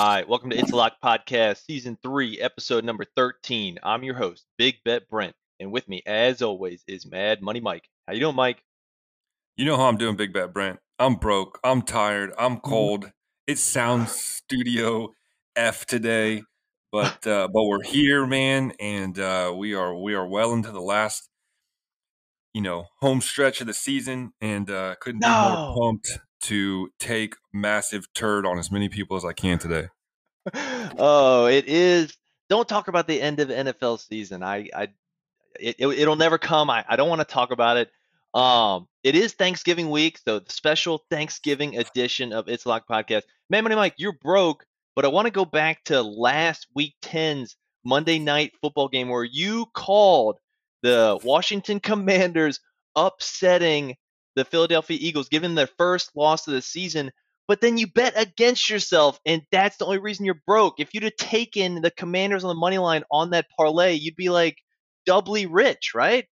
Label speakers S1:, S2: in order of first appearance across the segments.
S1: All right. Welcome to It's a Lock Podcast, Season 3, Episode number 13. I'm your host, Big Bet Brent. And with me, as always, is Mad Money Mike. How you doing, Mike?
S2: You know how I'm doing, Big Bet Brent. I'm broke. I'm tired. I'm cold. It sounds Studio F today, but uh, but we're here, man, and uh, we are we are well into the last, you know, home stretch of the season, and uh, couldn't be more pumped to take massive turd on as many people as I can today.
S1: oh, it is. Don't talk about the end of NFL season. I, I, it, it, it'll never come. I, I don't want to talk about it. Um, it is Thanksgiving week, so the special Thanksgiving edition of It's Lock Podcast. Man, Money Mike, you're broke, but I want to go back to last week 10's Monday night football game where you called the Washington Commanders upsetting the Philadelphia Eagles, giving their first loss of the season but then you bet against yourself, and that's the only reason you're broke. If you'd have taken the Commanders on the money line on that parlay, you'd be like doubly rich, right?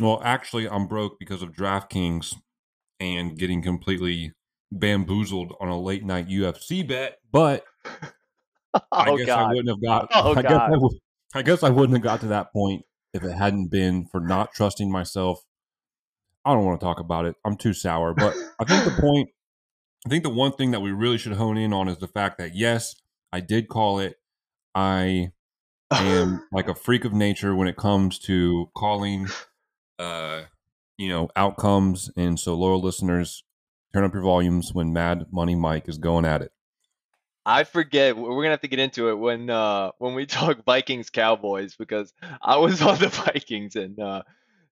S2: Well, actually, I'm broke because of DraftKings and getting completely bamboozled on a late night UFC bet, but
S1: oh, oh
S2: I guess I wouldn't have got.
S1: Oh,
S2: I guess I, would, I guess I wouldn't have got to that point if it hadn't been for not trusting myself. I don't want to talk about it. I'm too sour. But I think the point, I think the one thing that we really should hone in on is the fact that yes, I did call it. I am like a freak of nature when it comes to calling, uh, you know, outcomes. And so, loyal listeners, turn up your volumes when Mad Money Mike is going at it.
S1: I forget. We're gonna have to get into it when uh when we talk Vikings Cowboys because I was on the Vikings and uh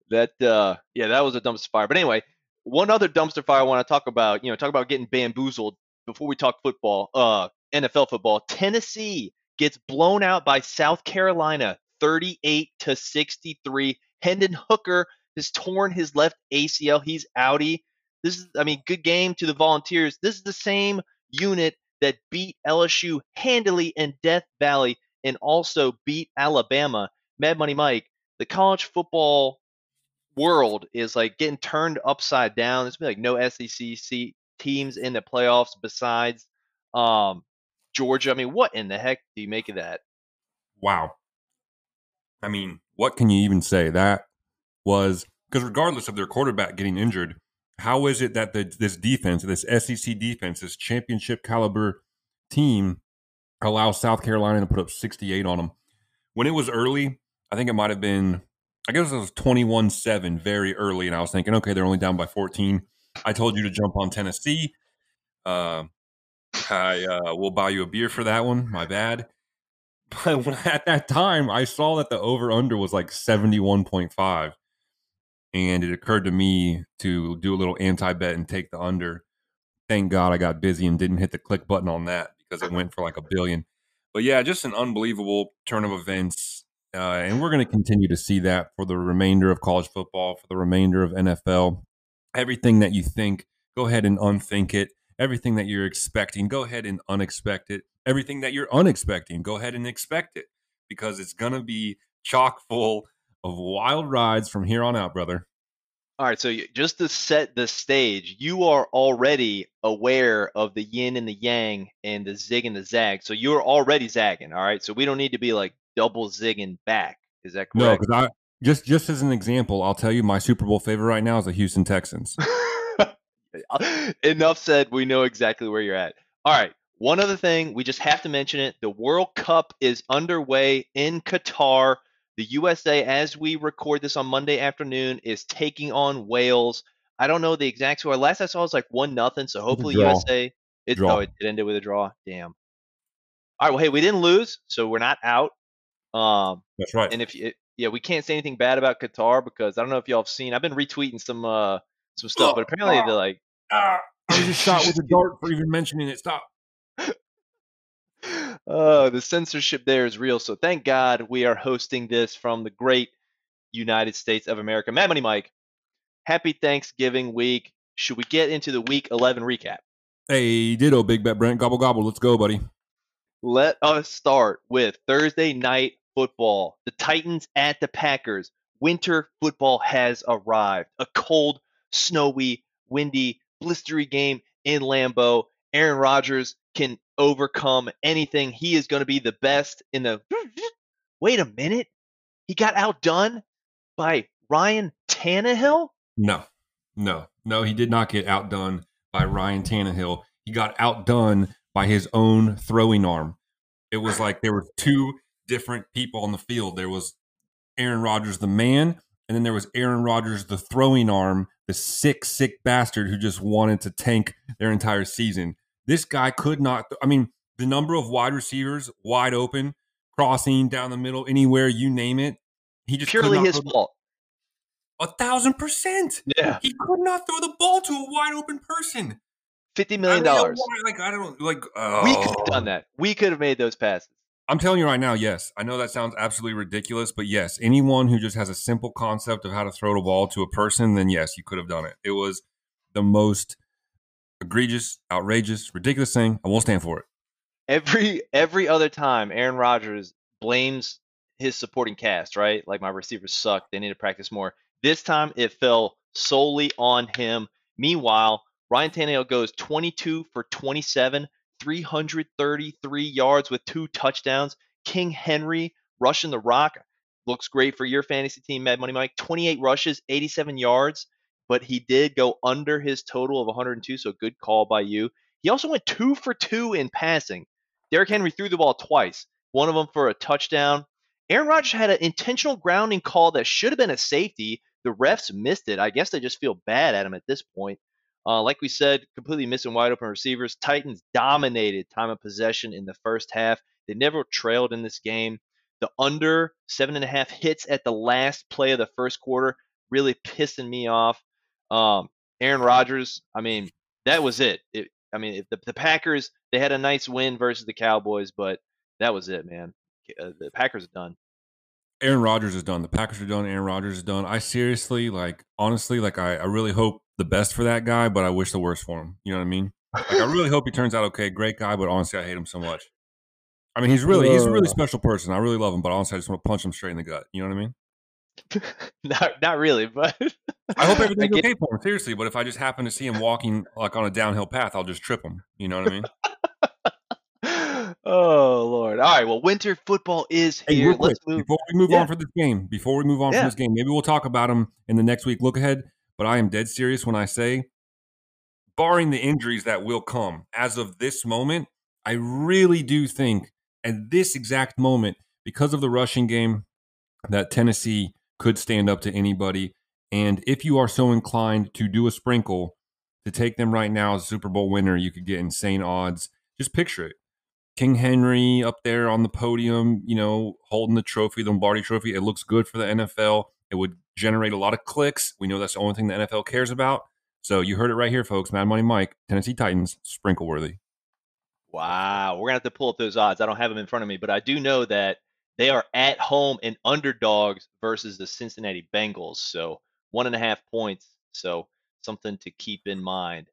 S1: that uh yeah that was a dumpster fire. But anyway, one other dumpster fire I want to talk about. You know, talk about getting bamboozled before we talk football. Uh, NFL football. Tennessee gets blown out by South Carolina, 38 to 63. Hendon Hooker has torn his left ACL. He's outie. This is, I mean, good game to the Volunteers. This is the same unit that beat LSU handily in Death Valley and also beat Alabama. Mad Money Mike, the college football world is like getting turned upside down. There's been like no SEC teams in the playoffs besides um, Georgia. I mean, what in the heck do you make of that?
S2: wow. I mean, what can you even say? That was because regardless of their quarterback getting injured, how is it that the, this defense, this SEC defense, this championship caliber team allows South Carolina to put up 68 on them? When it was early, I think it might have been, I guess it was 21 7 very early. And I was thinking, okay, they're only down by 14. I told you to jump on Tennessee. Uh, I uh, will buy you a beer for that one. My bad. But when, at that time, I saw that the over under was like 71.5. And it occurred to me to do a little anti bet and take the under. Thank God I got busy and didn't hit the click button on that because it went for like a billion. But yeah, just an unbelievable turn of events. Uh, and we're going to continue to see that for the remainder of college football, for the remainder of NFL. Everything that you think, go ahead and unthink it. Everything that you're expecting, go ahead and unexpect it. Everything that you're unexpecting, go ahead and expect it because it's going to be chock full of wild rides from here on out, brother.
S1: All right, so just to set the stage, you are already aware of the yin and the yang and the zig and the zag. So you're already zagging, all right? So we don't need to be like double zigging back. Is that correct?
S2: No, because I just just as an example, I'll tell you my Super Bowl favorite right now is the Houston Texans.
S1: Enough said. We know exactly where you're at. All right. One other thing, we just have to mention it. The World Cup is underway in Qatar. The USA, as we record this on Monday afternoon, is taking on Wales. I don't know the exact score. Last I saw was like one nothing. So hopefully. USA. It,
S2: Draw.
S1: Oh, it ended with a draw. Damn. All right. Well, hey, we didn't lose, so we're not out. Um,
S2: That's right.
S1: and if you yeah, we can't say anything bad about Qatar because I don't know if y'all have seen. I've been retweeting some uh some stuff, but apparently they're like,
S2: Ah, I was just shot with a dart for even mentioning it. Stop.
S1: oh, the censorship there is real. So thank God we are hosting this from the great United States of America. Mad Money Mike, happy Thanksgiving week. Should we get into the week 11 recap?
S2: Hey, ditto, Big Bet Brent. Gobble, gobble. Let's go, buddy.
S1: Let us start with Thursday night football. The Titans at the Packers. Winter football has arrived. A cold, snowy, windy, blistery game in Lambeau. Aaron Rodgers can overcome anything. He is going to be the best in the. Wait a minute. He got outdone by Ryan Tannehill?
S2: No, no, no. He did not get outdone by Ryan Tannehill. He got outdone by his own throwing arm. It was like there were two different people on the field. There was Aaron Rodgers, the man, and then there was Aaron Rodgers, the throwing arm, the sick, sick bastard who just wanted to tank their entire season. This guy could not. I mean, the number of wide receivers wide open, crossing down the middle, anywhere you name it. He just
S1: Purely his fault.
S2: A thousand percent.
S1: Yeah.
S2: He could not throw the ball to a wide open person.
S1: Fifty million dollars.
S2: I
S1: million.
S2: don't know Like I don't like. Oh.
S1: We could have oh. done that. We could have made those passes.
S2: I'm telling you right now, yes. I know that sounds absolutely ridiculous, but yes, anyone who just has a simple concept of how to throw the ball to a person, then yes, you could have done it. It was the most egregious, outrageous, ridiculous thing. I won't stand for it.
S1: every every other time Aaron Rodgers blames his supporting cast, right? Like my receivers suck, they need to practice more. This time it fell solely on him. Meanwhile, Ryan Tannehill goes 22 for 27, 333 yards with two touchdowns. King Henry rushing the rock looks great for your fantasy team, Mad Money Mike. 28 rushes, 87 yards, but he did go under his total of 102, so good call by you. He also went two for two in passing. Derrick Henry threw the ball twice, one of them for a touchdown. Aaron Rodgers had an intentional grounding call that should have been a safety. The refs missed it. I guess they just feel bad at him at this point. Uh, like we said, completely missing wide open receivers. Titans dominated time of possession in the first half. They never trailed in this game. The under seven and a half hits at the last play of the first quarter really pissing me off. Um, Aaron Rodgers, I mean, that was it. it I mean, the, the Packers they had a nice win versus the Cowboys, but that was it, man. Uh, the Packers are done.
S2: Aaron Rodgers is done. The Packers are done. Aaron Rodgers is done. I seriously, like, honestly, like, I, I really hope the best for that guy, but I wish the worst for him. You know what I mean? Like, I really hope he turns out okay. Great guy, but honestly, I hate him so much. I mean, he's really, he's a really special person. I really love him, but honestly, I just want to punch him straight in the gut. You know what I mean?
S1: not not really, but
S2: I hope everything's
S1: get-
S2: okay for him, seriously. But if I just happen to see him walking like on a downhill path, I'll just trip him. You know what I mean?
S1: oh Lord! All right, well, winter football is here.
S2: quick,
S1: Let's move.
S2: before we move
S1: Yeah.
S2: on for this game, before we move on
S1: Yeah.
S2: from this game, maybe we'll talk about him in the next week look ahead. But I am dead serious when I say, barring the injuries that will come, as of this moment, I really do think at this exact moment, because of the rushing game, that Tennessee could stand up to anybody. And if you are so inclined to do a sprinkle to take them right now as a Super Bowl winner, you could get insane odds. Just picture it. King Henry up there on the podium, you know, holding the trophy, the Lombardi trophy. It looks good for the NFL. It would generate a lot of clicks. We know that's the only thing the NFL cares about. So you heard it right here, folks. Mad Money Mike, Tennessee Titans, sprinkle worthy.
S1: Wow, we're gonna have to pull up those odds. I don't have them in front of me, but I do know that they are at home and underdogs versus the Cincinnati Bengals. So one and a half points. So something to keep in mind.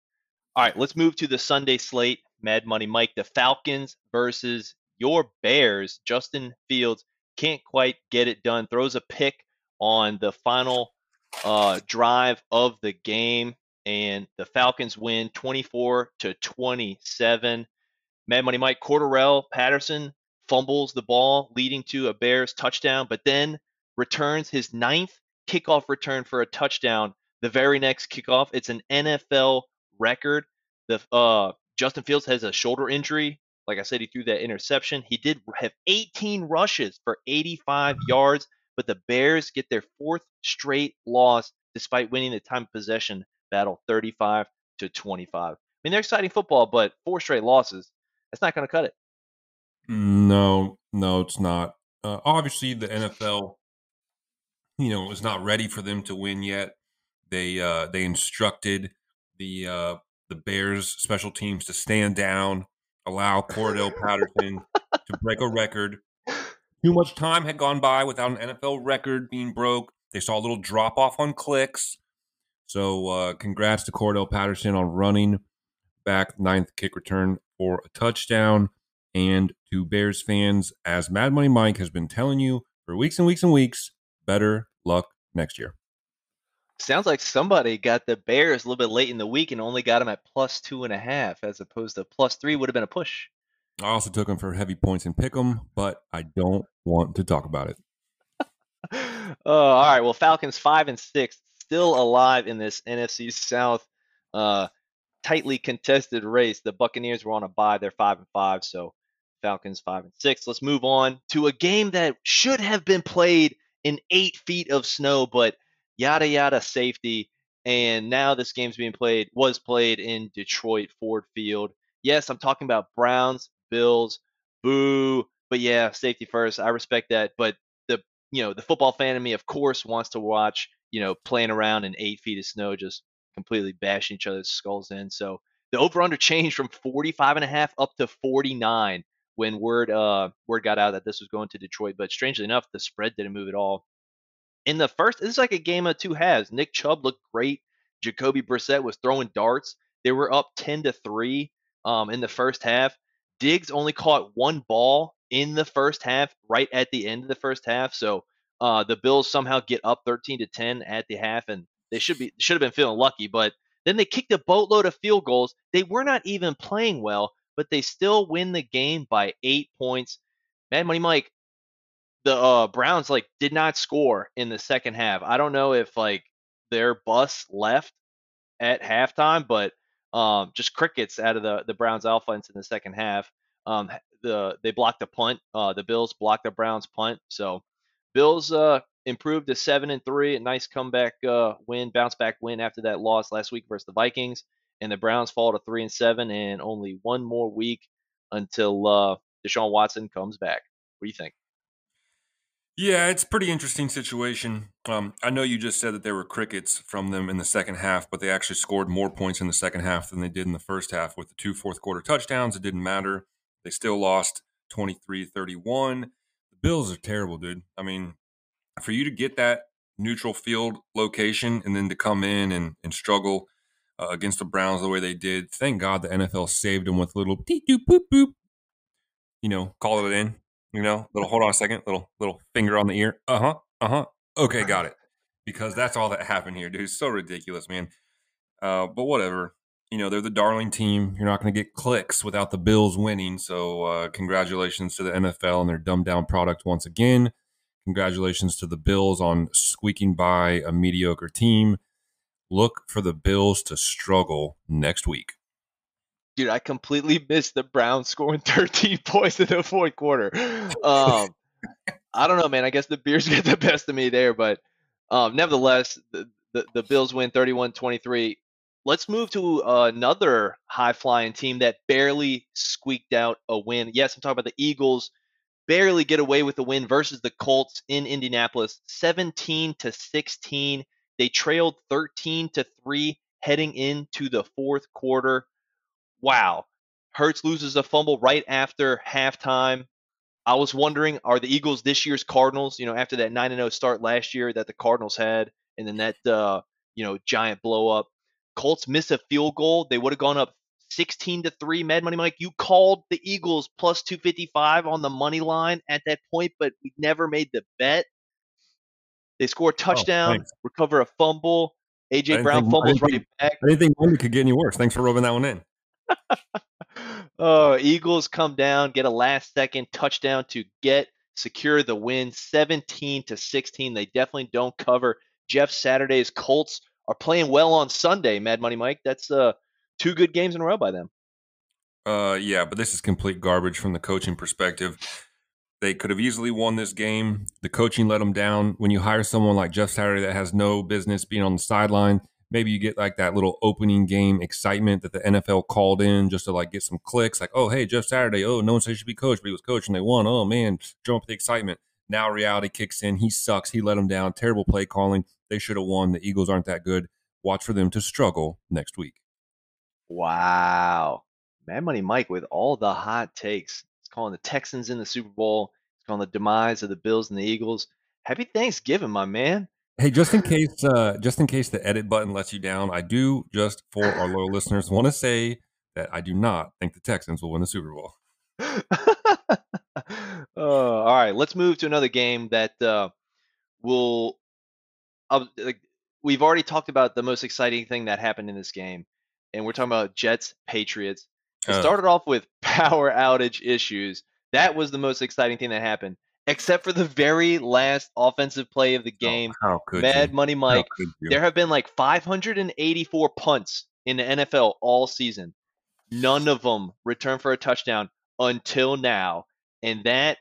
S1: All right, let's move to the Sunday slate. Mad Money Mike, the Falcons versus your Bears. Justin Fields can't quite get it done. Throws a pick on the final uh, drive of the game, and the Falcons win 24 to 27. Mad Money Mike Cordarrelle Patterson fumbles the ball, leading to a Bears touchdown, but then returns his ninth kickoff return for a touchdown. The very next kickoff, it's an NFL record. The uh, Justin Fields has a shoulder injury. Like I said, he threw that interception. He did have 18 rushes for 85 yards, but the Bears get their fourth straight loss despite winning the time of possession battle 35 to 25. I mean, they're exciting football, but four straight losses, that's not going to cut it.
S2: No, no, it's not. Uh, obviously, the NFL you know, was not ready for them to win yet. They uh, they instructed the uh, the Bears special teams to stand down, allow Cordell Patterson to break a record. Too much time had gone by without an NFL record being broke. They saw a little drop off on clicks. So, uh, congrats to Cordell Patterson on running back ninth kick return for a touchdown. And to Bears fans, as Mad Money Mike has been telling you for weeks and weeks and weeks, better luck next year.
S1: Sounds like somebody got the Bears a little bit late in the week and only got them at plus two and a half, as opposed to plus three would have been a push.
S2: I also took them for heavy points and pick them, but I don't want to talk about it.
S1: uh, all right. Well, Falcons five and six, still alive in this NFC South uh, tightly contested race. The Buccaneers were on a bye; they're five and five, so Falcons five and six. Let's move on to a game that should have been played in eight feet of snow, but yada yada safety. And now this game's being played was played in Detroit Ford Field. Yes, I'm talking about Browns, Bills, boo. But yeah, safety first. I respect that. But the you know the football fan in me, of course, wants to watch you know playing around in eight feet of snow, just completely bashing each other's skulls in. So the over under changed from 45 and a half up to 49 when word uh word got out that this was going to Detroit. But strangely enough, the spread didn't move at all. In the first, this is like a game of two halves. Nick Chubb looked great. Jacoby Brissett was throwing darts. They were up 10 to 3 um, in the first half. Diggs only caught one ball in the first half, right at the end of the first half. So uh, the Bills somehow get up 13 to 10 at the half, and they should be should have been feeling lucky. But then they kicked a boatload of field goals. They were not even playing well, but they still win the game by eight points. Mad Money Mike, the uh, Browns like did not score in the second half. I don't know if like their bus left at halftime, but um, just crickets out of the the Browns offense in the second half. Um, the they blocked the punt. Uh, the Bills blocked the Browns punt. So Bills uh, improved to seven and three. A nice comeback uh, win, bounce back win after that loss last week versus the Vikings. And the Browns fall to three and seven, and only one more week until uh, Deshaun Watson comes back. What do you think?
S2: Yeah, it's a pretty interesting situation. Um, I know you just said that there were crickets from them in the second half, but they actually scored more points in the second half than they did in the first half with the two fourth quarter touchdowns. It didn't matter. They still lost 23 31. The Bills are terrible, dude. I mean, for you to get that neutral field location and then to come in and, and struggle uh, against the Browns the way they did, thank God the NFL saved them with little boop boop. You know, call it in. You know, little hold on a second, little little finger on the ear. Uh huh. Uh huh. Okay, got it. Because that's all that happened here, dude. So ridiculous, man. Uh, but whatever. You know, they're the darling team. You're not going to get clicks without the Bills winning. So, uh, congratulations to the NFL and their dumbed down product once again. Congratulations to the Bills on squeaking by a mediocre team. Look for the Bills to struggle next week.
S1: Dude, I completely missed the Browns scoring 13 points in the fourth quarter. Um, I don't know, man. I guess the beers get the best of me there, but um, nevertheless, the, the, the Bills win 31 23. Let's move to another high flying team that barely squeaked out a win. Yes, I'm talking about the Eagles barely get away with the win versus the Colts in Indianapolis, 17 to 16. They trailed 13 to 3 heading into the fourth quarter. Wow. Hertz loses a fumble right after halftime. I was wondering, are the Eagles this year's Cardinals? You know, after that 9 0 start last year that the Cardinals had, and then that, uh, you know, giant blow up. Colts miss a field goal. They would have gone up 16 to 3 mad money mike. You called the eagles plus 255 on the money line at that point but we never made the bet. They score a oh, touchdown oh, recover a fumble. Aj brown fumbles right back.
S2: i didn't think one could get any worse. Thanks for rubbing that one in.
S1: Oh eagles come down get a last second touchdown to get secure the win 17 to 16 they definitely don't cover. Jeff saturday's colts are playing well on sunday mad money mike that's uh two good games in a row by them.
S2: Uh, yeah, but this is complete garbage from the coaching perspective. They could have easily won this game. The coaching let them down. When you hire someone like Jeff Saturday that has no business being on the sideline, maybe you get like that little opening game excitement that the NFL called in just to like get some clicks. Like, oh, hey, Jeff Saturday. Oh, no one said he should be coached, but he was coached and They won. Oh man, jump the excitement. Now reality kicks in. He sucks. He let them down. Terrible play calling. They should have won. The Eagles aren't that good. Watch for them to struggle next week.
S1: Wow. Mad Money Mike with all the hot takes. He's calling the Texans in the Super Bowl. He's calling the demise of the Bills and the Eagles. Happy Thanksgiving, my man.
S2: Hey, just in case, uh, just in case the edit button lets you down, I do just for our loyal listeners want to say that I do not think the Texans will win the Super Bowl.
S1: uh, all right, let's move to another game that uh, will. Uh, like, we've already talked about the most exciting thing that happened in this game, and we're talking about Jets Patriots. It started off with power outage issues. That was the most exciting thing that happened, except for the very last offensive play of the game.
S2: Oh, how could
S1: Mad
S2: you?
S1: Money Mike. There have been like 584 punts in the NFL all season. None of them returned for a touchdown until now, and that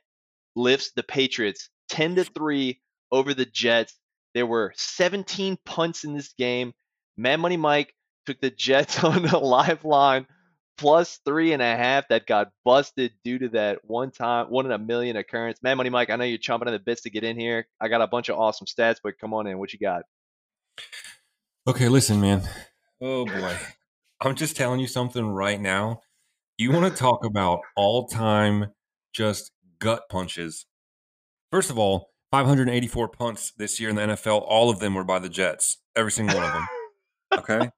S1: lifts the Patriots 10 to 3 over the Jets. There were 17 punts in this game. Mad Money Mike took the Jets on the live line plus three and a half that got busted due to that one time, one in a million occurrence. Mad Money Mike, I know you're chomping at the bits to get in here. I got a bunch of awesome stats, but come on in. What you got?
S2: Okay, listen, man. Oh boy. I'm just telling you something right now. You want to talk about all time just gut punches. First of all, 584 punts this year in the NFL, all of them were by the Jets. Every single one of them. Okay.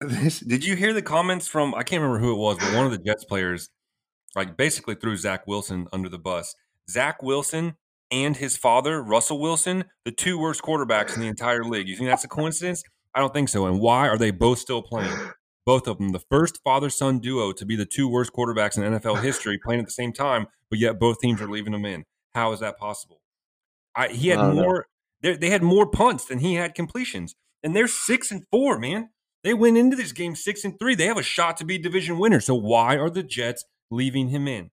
S2: This, did you hear the comments from I can't remember who it was, but one of the Jets players like basically threw Zach Wilson under the bus. Zach Wilson and his father, Russell Wilson, the two worst quarterbacks in the entire league. You think that's a coincidence? I don't think so. And why are they both still playing? Both of them, the first father son duo to be the two worst quarterbacks in NFL history, playing at the same time, but yet both teams are leaving them in. How is that possible? I, he had
S1: I
S2: more. They, they had more punts than he had completions, and they're six and four. Man, they went into this game six and three. They have a shot to be division winners. So why are the Jets leaving him in?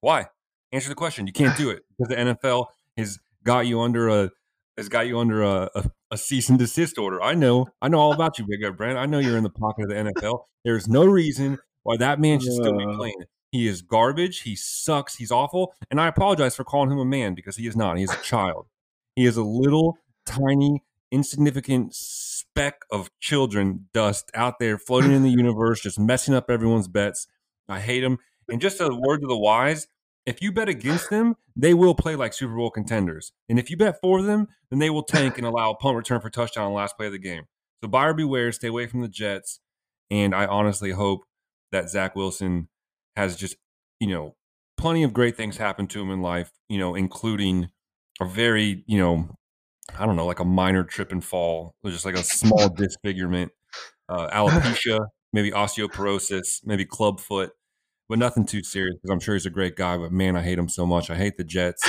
S2: Why? Answer the question. You can't do it because the NFL has got you under a has got you under a, a, a cease and desist order. I know. I know all about you, Big Guy Brand. I know you're in the pocket of the NFL. There's no reason why that man should still be playing. He is garbage. He sucks. He's awful. And I apologize for calling him a man because he is not. He is a child. He is a little tiny, insignificant speck of children dust out there floating in the universe, just messing up everyone's bets. I hate him. And just a word to the wise if you bet against them, they will play like Super Bowl contenders. And if you bet for them, then they will tank and allow a punt return for touchdown on the last play of the game. So buyer beware, stay away from the Jets. And I honestly hope that Zach Wilson has just, you know, plenty of great things happen to him in life, you know, including a very, you know, I don't know, like a minor trip and fall, or just like a small disfigurement, uh, alopecia, maybe osteoporosis, maybe club foot, but nothing too serious because I'm sure he's a great guy. But man, I hate him so much. I hate the Jets.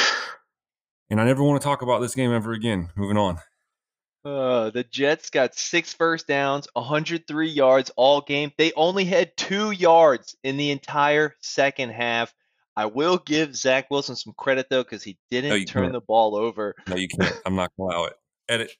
S2: And I never want to talk about this game ever again. Moving on.
S1: Uh, the Jets got six first downs, 103 yards all game. They only had two yards in the entire second half. I will give Zach Wilson some credit though, because he didn't
S2: you
S1: turn
S2: can't.
S1: the ball over.
S2: No, you can't. I'm not going to allow it. Edit.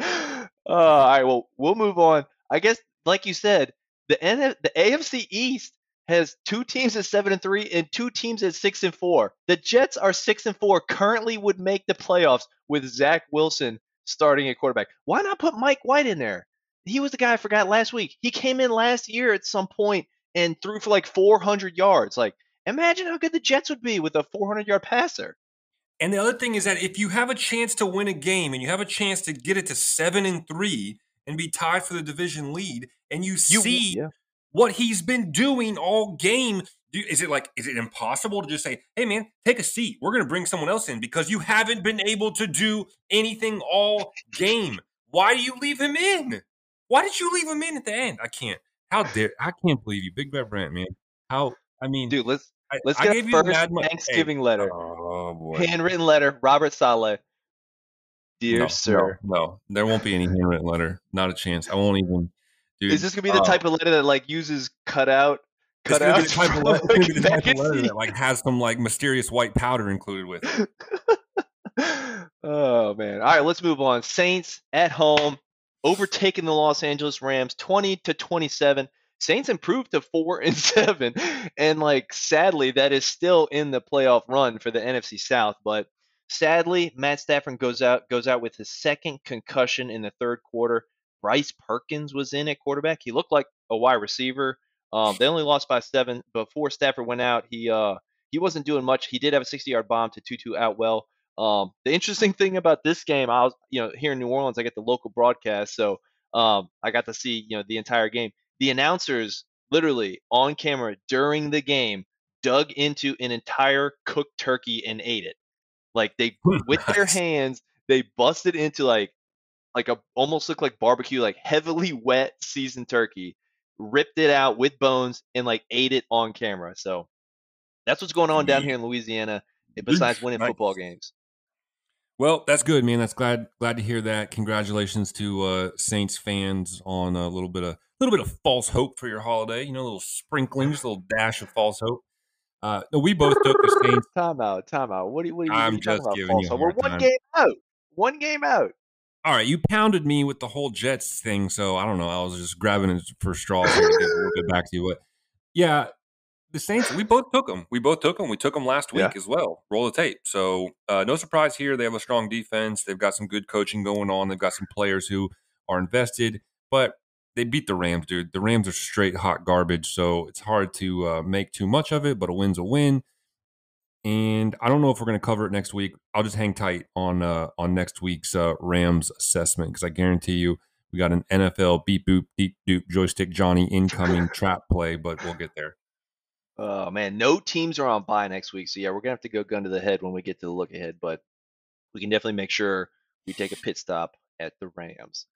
S1: uh, all right, well, we'll move on. I guess, like you said, the the AFC East has two teams at seven and three and two teams at six and four. The Jets are six and four. Currently, would make the playoffs with Zach Wilson starting at quarterback. Why not put Mike White in there? He was the guy I forgot last week. He came in last year at some point and threw for like 400 yards. Like, imagine how good the Jets would be with a 400 yard passer.
S2: And the other thing is that if you have a chance to win a game and you have a chance to get it to seven and three and be tied for the division lead, and you,
S1: You,
S2: see
S1: yeah.
S2: what he's been doing all game, is it like is it impossible to just say, "Hey, man, take a seat. We're going to bring someone else in because you haven't been able to do anything all game. Why do you leave him in? Why did you leave him in at the end? I can't. How dare I can't believe you, Big Bad Brent, man. How I mean,
S1: Dude, let's
S2: I,
S1: let's get a
S2: you a
S1: first
S2: mad hey,
S1: Thanksgiving letter.
S2: Oh boy.
S1: handwritten letter, Robert Saleh. Dear
S2: no,
S1: sir.
S2: No, no, there won't be any handwritten letter. Not a chance. I won't even. Dude,
S1: Is this gonna be the
S2: uh,
S1: type of letter that like uses cutout
S2: it's gonna be the type of letter, it's the
S1: like,
S2: type of letter that like has some like mysterious white powder included with it.
S1: oh man. All right, let's move on. Saints at home, overtaking the Los Angeles Rams 20 to 27. Saints improved to four and seven, and like sadly, that is still in the playoff run for the NFC South. But sadly, Matt Stafford goes out goes out with his second concussion in the third quarter. Bryce Perkins was in at quarterback. He looked like a wide receiver. Um, they only lost by seven. Before Stafford went out, he uh, he wasn't doing much. He did have a 60-yard bomb to Tutu Atwell. Um, the interesting thing about this game, I was you know here in New Orleans, I get the local broadcast, so um, I got to see you know the entire game. The announcers literally on camera during the game dug into an entire cooked turkey and ate it. Like they with their hands, they busted into like like a almost looked like barbecue, like heavily wet seasoned turkey, ripped it out with bones and like ate it on camera. So that's what's going on down here in Louisiana. Besides winning nice. football games.
S2: Well, that's good, man. That's glad glad to hear that. Congratulations to uh, Saints fans on a little bit of little bit of false hope for your holiday. You know, a little sprinkling, just a little dash of false hope. Uh, no, we both took the Saints.
S1: Time out, time out. What you? What are you, I'm what are you just giving you. We're one time. game out. One game out.
S2: All right, you pounded me with the whole Jets thing, so I don't know. I was just grabbing it for straws to get, back to you. But yeah, the Saints, we both took them. We both took them. We took them last week yeah. as well. Roll the tape. So uh, no surprise here. They have a strong defense. They've got some good coaching going on. They've got some players who are invested. But they beat the Rams, dude. The Rams are straight hot garbage. So it's hard to uh, make too much of it. But a win's a win. And I don't know if we're going to cover it next week. I'll just hang tight on uh, on next week's uh, Rams assessment because I guarantee you we got an NFL beep boop deep doop joystick Johnny incoming trap play, but we'll get there.
S1: Oh man, no teams are on bye next week, so yeah, we're gonna have to go gun to the head when we get to the look ahead, but we can definitely make sure we take a pit stop at the Rams.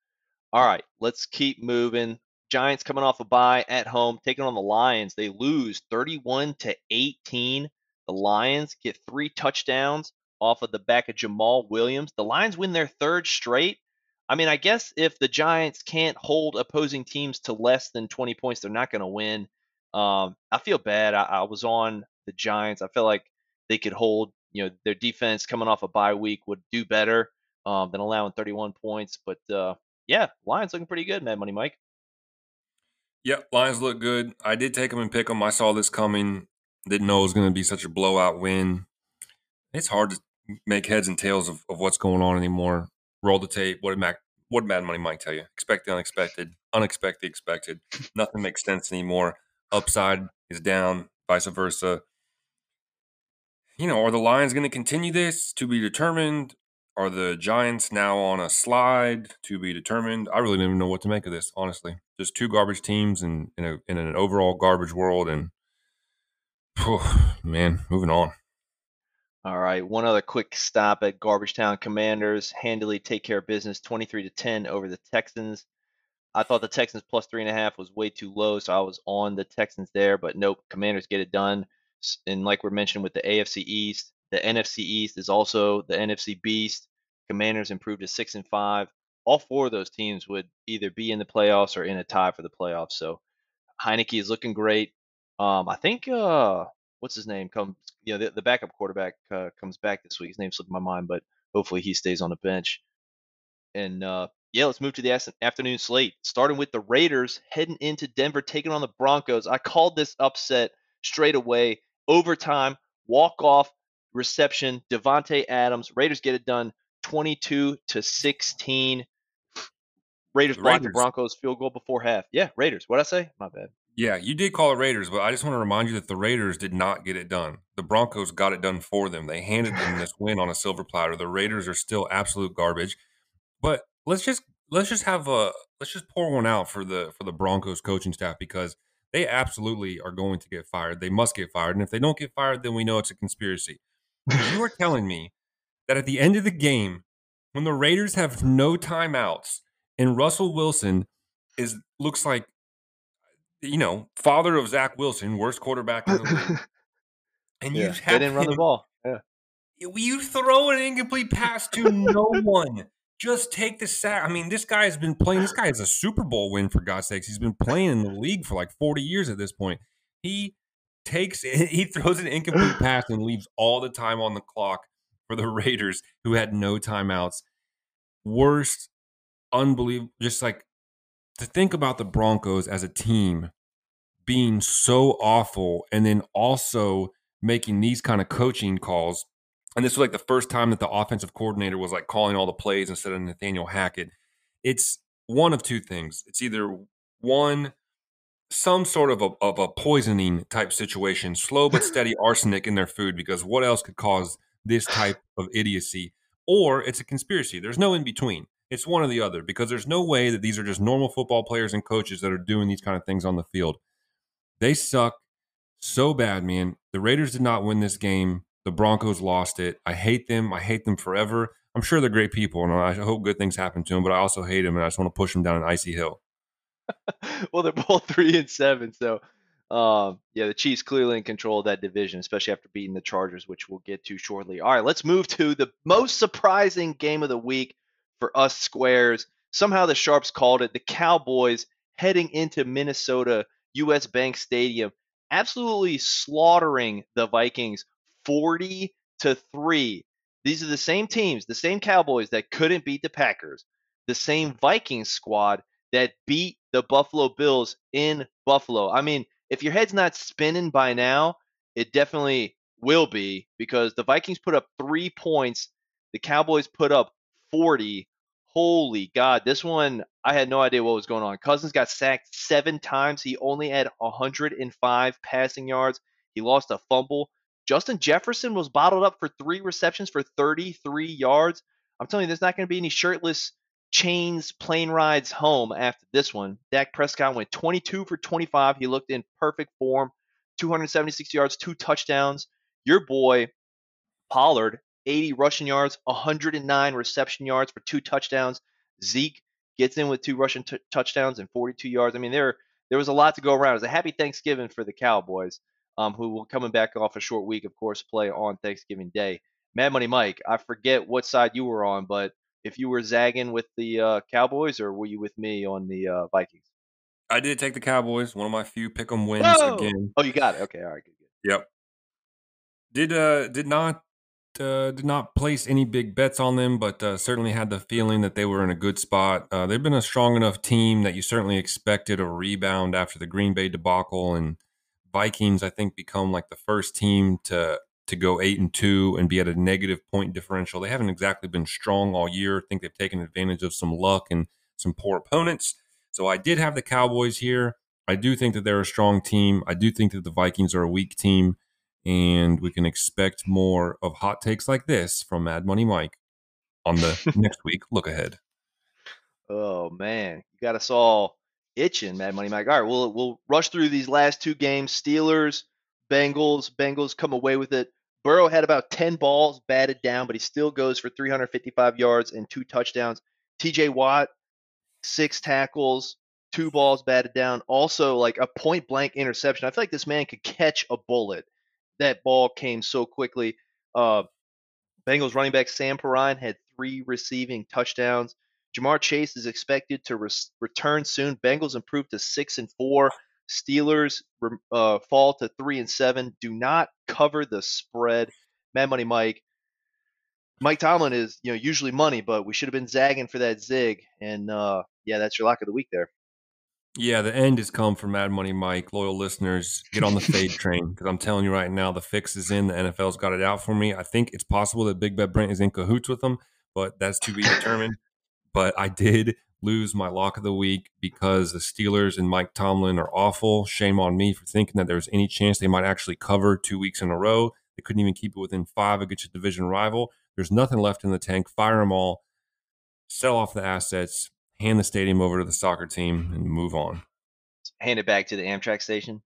S1: All right, let's keep moving. Giants coming off a bye at home, taking on the Lions. They lose 31 to 18. The Lions get three touchdowns off of the back of Jamaal Williams. The Lions win their third straight. I mean, I guess if the Giants can't hold opposing teams to less than 20 points, they're not going to win. Um, I feel bad. I, I, was on the Giants. I feel like they could hold. You know, their defense coming off a bye week would do better um, than allowing 31 points. But uh, yeah, Lions looking pretty good, Mad Money Mike.
S2: Yep, Lions look good. I did take them and pick them. I saw this coming. Didn't know it was going to be such a blowout win. It's hard to make heads and tails of, of what's going on anymore. Roll the tape. What did Mac? What did Mad Money Mike tell you? Expect the unexpected, unexpected, expected. Nothing makes sense anymore upside is down, vice versa. You know, are the Lions going to continue this to be determined? Are the Giants now on a slide to be determined? I really don't even know what to make of this, honestly. Just two garbage teams in in, in an overall garbage world, and man, moving on.
S1: All right, one other quick stop at Garbage Town Commanders handily take care of business, twenty-three to ten over the Texans. I thought the Texans plus three and a half was way too low, so I was on the Texans there. But nope, Commanders get it done. And like we're mentioning with the AFC East, the NFC East is also the NFC Beast. Commanders improved to six and five. All four of those teams would either be in the playoffs or in a tie for the playoffs. So Heinicke is looking great. Um, I think uh, what's his name comes. You know, the, the backup quarterback uh, comes back this week. His name slipped my mind, but hopefully he stays on the bench. And uh, yeah, let's move to the afternoon slate. Starting with the Raiders heading into Denver, taking on the Broncos. I called this upset straight away. Overtime, walk off, reception. Davante Adams. Raiders get it done, 22 to 16. Raiders block the Broncos field goal before half. Yeah, Raiders. What I say? My bad.
S2: Yeah, you did call it Raiders, but I just want to remind you that the Raiders did not get it done. The Broncos got it done for them. They handed them this win on a silver platter. The Raiders are still absolute garbage. But let's just let's just have a let's just pour one out for the for the Broncos coaching staff because they absolutely are going to get fired. They must get fired, and if they don't get fired, then we know it's a conspiracy. You are telling me that at the end of the game, when the Raiders have no timeouts and Russell Wilson is looks like you know father of Zach Wilson, worst quarterback in the league,
S1: and yeah, you have they didn't run the ball. Yeah.
S2: You throw an incomplete pass to no one just take the sack. I mean, this guy has been playing. This guy has a Super Bowl win for God's sakes. He's been playing in the league for like 40 years at this point. He takes he throws an incomplete pass and leaves all the time on the clock for the Raiders, who had no timeouts. Worst, unbelievable. Just like to think about the Broncos as a team being so awful and then also making these kind of coaching calls. And this was like the first time that the offensive coordinator was like calling all the plays instead of Nathaniel Hackett. It's one of two things. It's either one, some sort of a, of a poisoning type situation, slow but steady arsenic in their food, because what else could cause this type of idiocy? Or it's a conspiracy. There's no in between. It's one or the other because there's no way that these are just normal football players and coaches that are doing these kind of things on the field. They suck so bad, man. The Raiders did not win this game. The Broncos lost it. I hate them. I hate them forever. I'm sure they're great people, and I hope good things happen to them. But I also hate them, and I just want to push them down an icy hill.
S1: well, they're both three and seven, so um, yeah, the Chiefs clearly in control of that division, especially after beating the Chargers, which we'll get to shortly. All right, let's move to the most surprising game of the week for us squares. Somehow the Sharps called it. The Cowboys heading into Minnesota US Bank Stadium, absolutely slaughtering the Vikings 40 to 3. These are the same teams, the same Cowboys that couldn't beat the Packers, the same Vikings squad that beat the Buffalo Bills in Buffalo. I mean, if your head's not spinning by now, it definitely will be because the Vikings put up three points, the Cowboys put up 40. Holy God, this one, I had no idea what was going on. Cousins got sacked seven times. He only had 105 passing yards. He lost a fumble. Justin Jefferson was bottled up for three receptions for 33 yards. I'm telling you, there's not going to be any shirtless chains plane rides home after this one. Dak Prescott went 22 for 25. He looked in perfect form, 276 yards, two touchdowns. Your boy Pollard, 80 rushing yards, 109 reception yards for two touchdowns. Zeke gets in with two rushing t- touchdowns and 42 yards. I mean, there there was a lot to go around. It was a happy Thanksgiving for the Cowboys, um, who will coming back off a short week, of course, play on Thanksgiving Day. Mad Money Mike, I forget what side you were on, but if you were zagging with the uh, Cowboys or were you with me on the uh, Vikings?
S2: I did take the Cowboys. One of my few pick 'em wins
S1: Whoa!
S2: again.
S1: Oh, you got it. Okay, all right, good, good.
S2: Yep. Did uh did not uh, did not place any big bets on them, but uh, certainly had the feeling that they were in a good spot. Uh, they've been a strong enough team that you certainly expected a rebound after the Green Bay debacle and Vikings. I think become like the first team to to go eight and two and be at a negative point differential. They haven't exactly been strong all year. I think they've taken advantage of some luck and some poor opponents. So I did have the Cowboys here. I do think that they're a strong team. I do think that the Vikings are a weak team, and we can expect more of hot takes like this from Mad Money Mike on the next week. Look ahead.
S1: Oh man, you got us all itching, Mad Money Mike. All right, we'll we'll rush through these last two games. Steelers, Bengals. Bengals come away with it. Burrow had about 10 balls batted down, but he still goes for 355 yards and two touchdowns. TJ Watt, six tackles, two balls batted down. Also, like a point blank interception. I feel like this man could catch a bullet. That ball came so quickly. Uh, Bengals running back Sam Perine had three receiving touchdowns. Ja'Marr Chase is expected to re- return soon. Bengals improved to six and four. Steelers uh, fall to three and seven. Do not cover the spread. Mad Money Mike. Mike Tomlin is you know usually money, but we should have been zagging for that zig. And uh, yeah, that's your lock of the week there.
S2: Yeah, the end has come for Mad Money Mike. Loyal listeners, get on the fade train because I'm telling you right now, the fix is in. The NFL's got it out for me. I think it's possible that Big Bet Brent is in cahoots with them, but that's to be determined. but I did lose my lock of the week because the Steelers and Mike Tomlin are awful. Shame on me for thinking that there was any chance they might actually cover two weeks in a row. They couldn't even keep it within five against a division rival. There's nothing left in the tank. Fire them all, sell off the assets, hand the stadium over to the soccer team, and move on.
S1: Hand it back to the Amtrak station.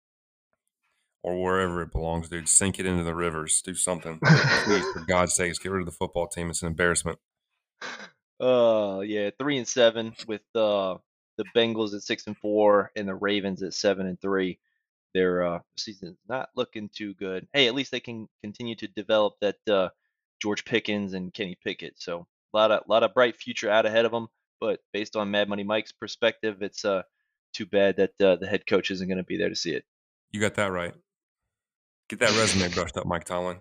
S2: Or wherever it belongs, dude. Sink it into the rivers. Do something. Please, for God's sakes, get rid of the football team. It's an embarrassment.
S1: Uh, yeah, three and seven with uh, the Bengals at six and four and the Ravens at seven and three. Their uh, season's not looking too good. Hey, at least they can continue to develop that uh, George Pickens and Kenny Pickett. So a lot of lot of bright future out ahead of them. But based on Mad Money Mike's perspective, it's uh too bad that uh, the head coach isn't going to be there to see it.
S2: You got that right. Get that resume brushed up, Mike Tomlin.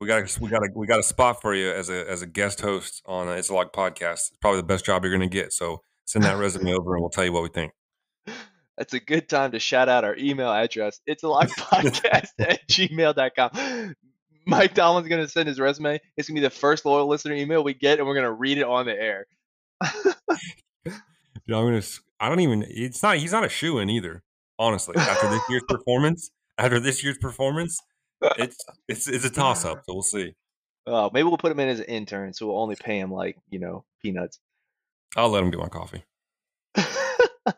S2: We got a, we got a, we got a spot for you as a as a guest host on a, It's a Lock podcast. It's probably the best job you're going to get. So send that resume over, and we'll tell you what we think.
S1: that's a good time to shout out our email address. It's a lock podcast at gmail.com. Mike Tomlin's going to send his resume. It's going to be the first loyal listener email we get, and we're going to read it on the air.
S2: Dude, I'm gonna. I don't even. It's not. He's not a shoe in either. Honestly, after this year's performance, after this year's performance, it's it's it's a toss up. So we'll see.
S1: Uh, maybe we'll put him in as an intern, so we'll only pay him like you know peanuts.
S2: I'll let him get my coffee.
S1: uh,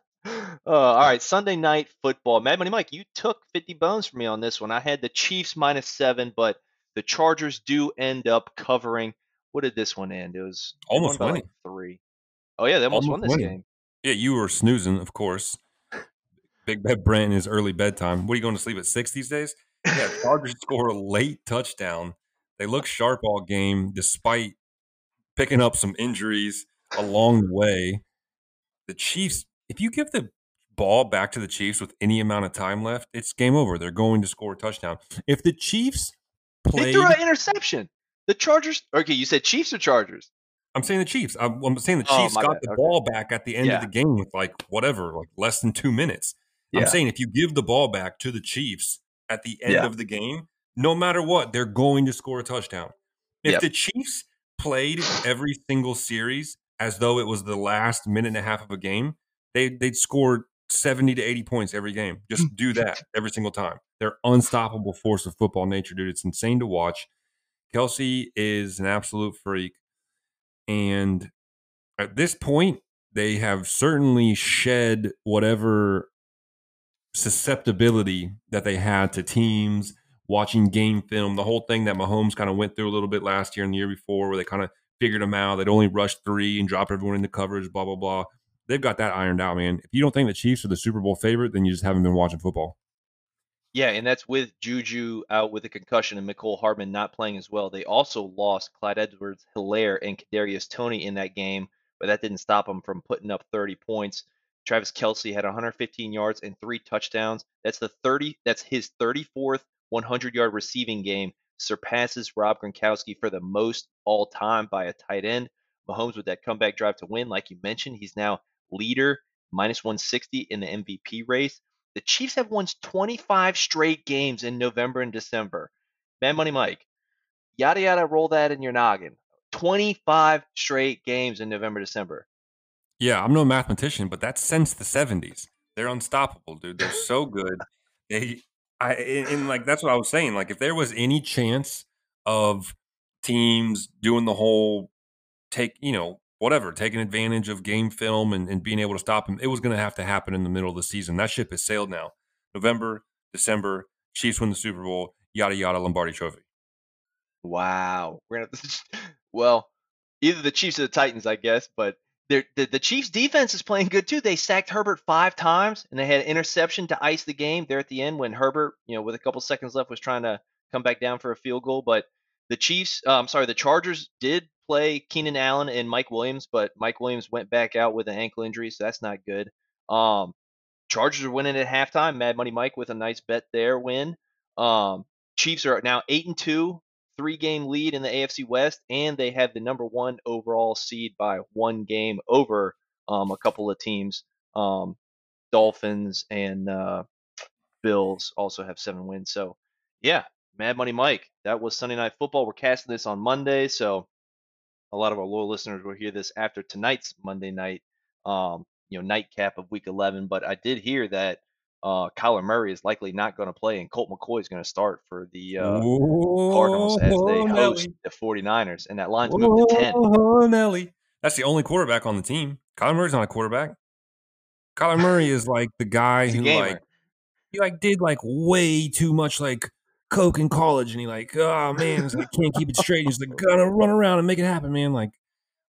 S1: all right, Sunday night football. Mad Money Mike, you took 50 bones for me on this one. I had the Chiefs minus seven, but the Chargers do end up covering. What did this one end? It was
S2: Almost winning.
S1: like, three. Oh yeah, they almost,
S2: Almost
S1: won this
S2: winning.
S1: game.
S2: Yeah, you were snoozing, of course. Big Bed Brent in his early bedtime. What are you going to sleep at six these days? Yeah, Chargers score a late touchdown. They look sharp all game despite picking up some injuries along the way. The Chiefs, if you give the ball back to the Chiefs with any amount of time left, it's game over. They're going to score a touchdown. If the Chiefs
S1: They
S2: played,
S1: threw an interception. The Chargers. Okay, you said Chiefs or Chargers?
S2: I'm saying the Chiefs. I'm, I'm saying the
S1: Oh,
S2: Chiefs
S1: my
S2: got
S1: bad.
S2: the
S1: Okay.
S2: ball back at the end
S1: Yeah.
S2: of the game with like whatever, like less than two minutes.
S1: Yeah.
S2: I'm saying if you give the ball back to the Chiefs at the end
S1: Yeah.
S2: of the game, no matter what, they're going to score a touchdown. If
S1: Yep.
S2: the Chiefs played every single series as though it was the last minute and a half of a game, they they'd score 70 to 80 points every game. Just do that every single time. They're unstoppable force of football nature, dude. It's insane to watch. Kelce is an absolute freak. And at this point, they have certainly shed whatever susceptibility that they had to teams watching game film. The whole thing that Mahomes kind of went through a little bit last year and the year before, where they kind of figured them out. They'd only rush three and drop everyone into coverage, blah, blah, blah. They've got that ironed out, man. If you don't think the Chiefs are the Super Bowl favorite, then you just haven't been watching football.
S1: Yeah, and that's with Juju out with a concussion and Mecole Hardman not playing as well. They also lost Clyde Edwards Helaire and Kadarius Toney in that game, but that didn't stop them from putting up 30 points. Travis Kelce had 115 yards and three touchdowns. That's the 30. That's his 34th 100-yard receiving game. Surpasses Rob Gronkowski for the most all time by a tight end. Mahomes with that comeback drive to win, like you mentioned, he's now leader minus 160 in the MVP race. The Chiefs have won 25 straight games in November and December. Man, Money Mike, yada yada, roll that in your noggin. 25 straight games in November, December.
S2: Yeah, I'm no mathematician, but that's since the 70s. They're unstoppable, dude. They're so good. They, I, and, like that's what I was saying. Like, if there was any chance of teams doing the whole take, you know, whatever, taking advantage of game film and, and being able to stop them, it was going to have to happen in the middle of the season. That ship has sailed now. November, December, Chiefs win the Super Bowl, yada yada, Lombardi Trophy.
S1: Wow. We're gonna well, either the Chiefs or the Titans, I guess, but the the Chiefs defense is playing good too. They sacked Herbert five times and they had an interception to ice the game there at the end when Herbert, you know, with a couple seconds left was trying to come back down for a field goal. But the Chiefs, uh, I'm sorry, the Chargers did play Keenan Allen and Mike Williams, but Mike Williams went back out with an ankle injury, so that's not good. Um, Chargers are winning at halftime. Mad Money Mike with a nice bet there win. Um, Chiefs are now eight and two, three game lead in the AFC West, and they have the number one overall seed by one game over um, a couple of teams. Um, Dolphins and uh, Bills also have seven wins. So, yeah, Mad Money Mike. That was Sunday Night Football. We're casting this on Monday, so a lot of our loyal listeners will hear this after tonight's Monday night, um, you know, nightcap of Week 11. But I did hear that uh, Kyler Murray is likely not going to play, and Colt McCoy is going to start for the uh, Cardinals as they host
S2: Nelly.
S1: the 49ers, and that line's moved to 10.
S2: Oh, Nelly. That's the only quarterback on the team. Kyler Murray's not a quarterback. Kyler Murray is like the guy who
S1: gamer.
S2: like he like did like way too much like coke in college, and he like oh man, like can't keep it straight. He's like gonna run around and make it happen, man. Like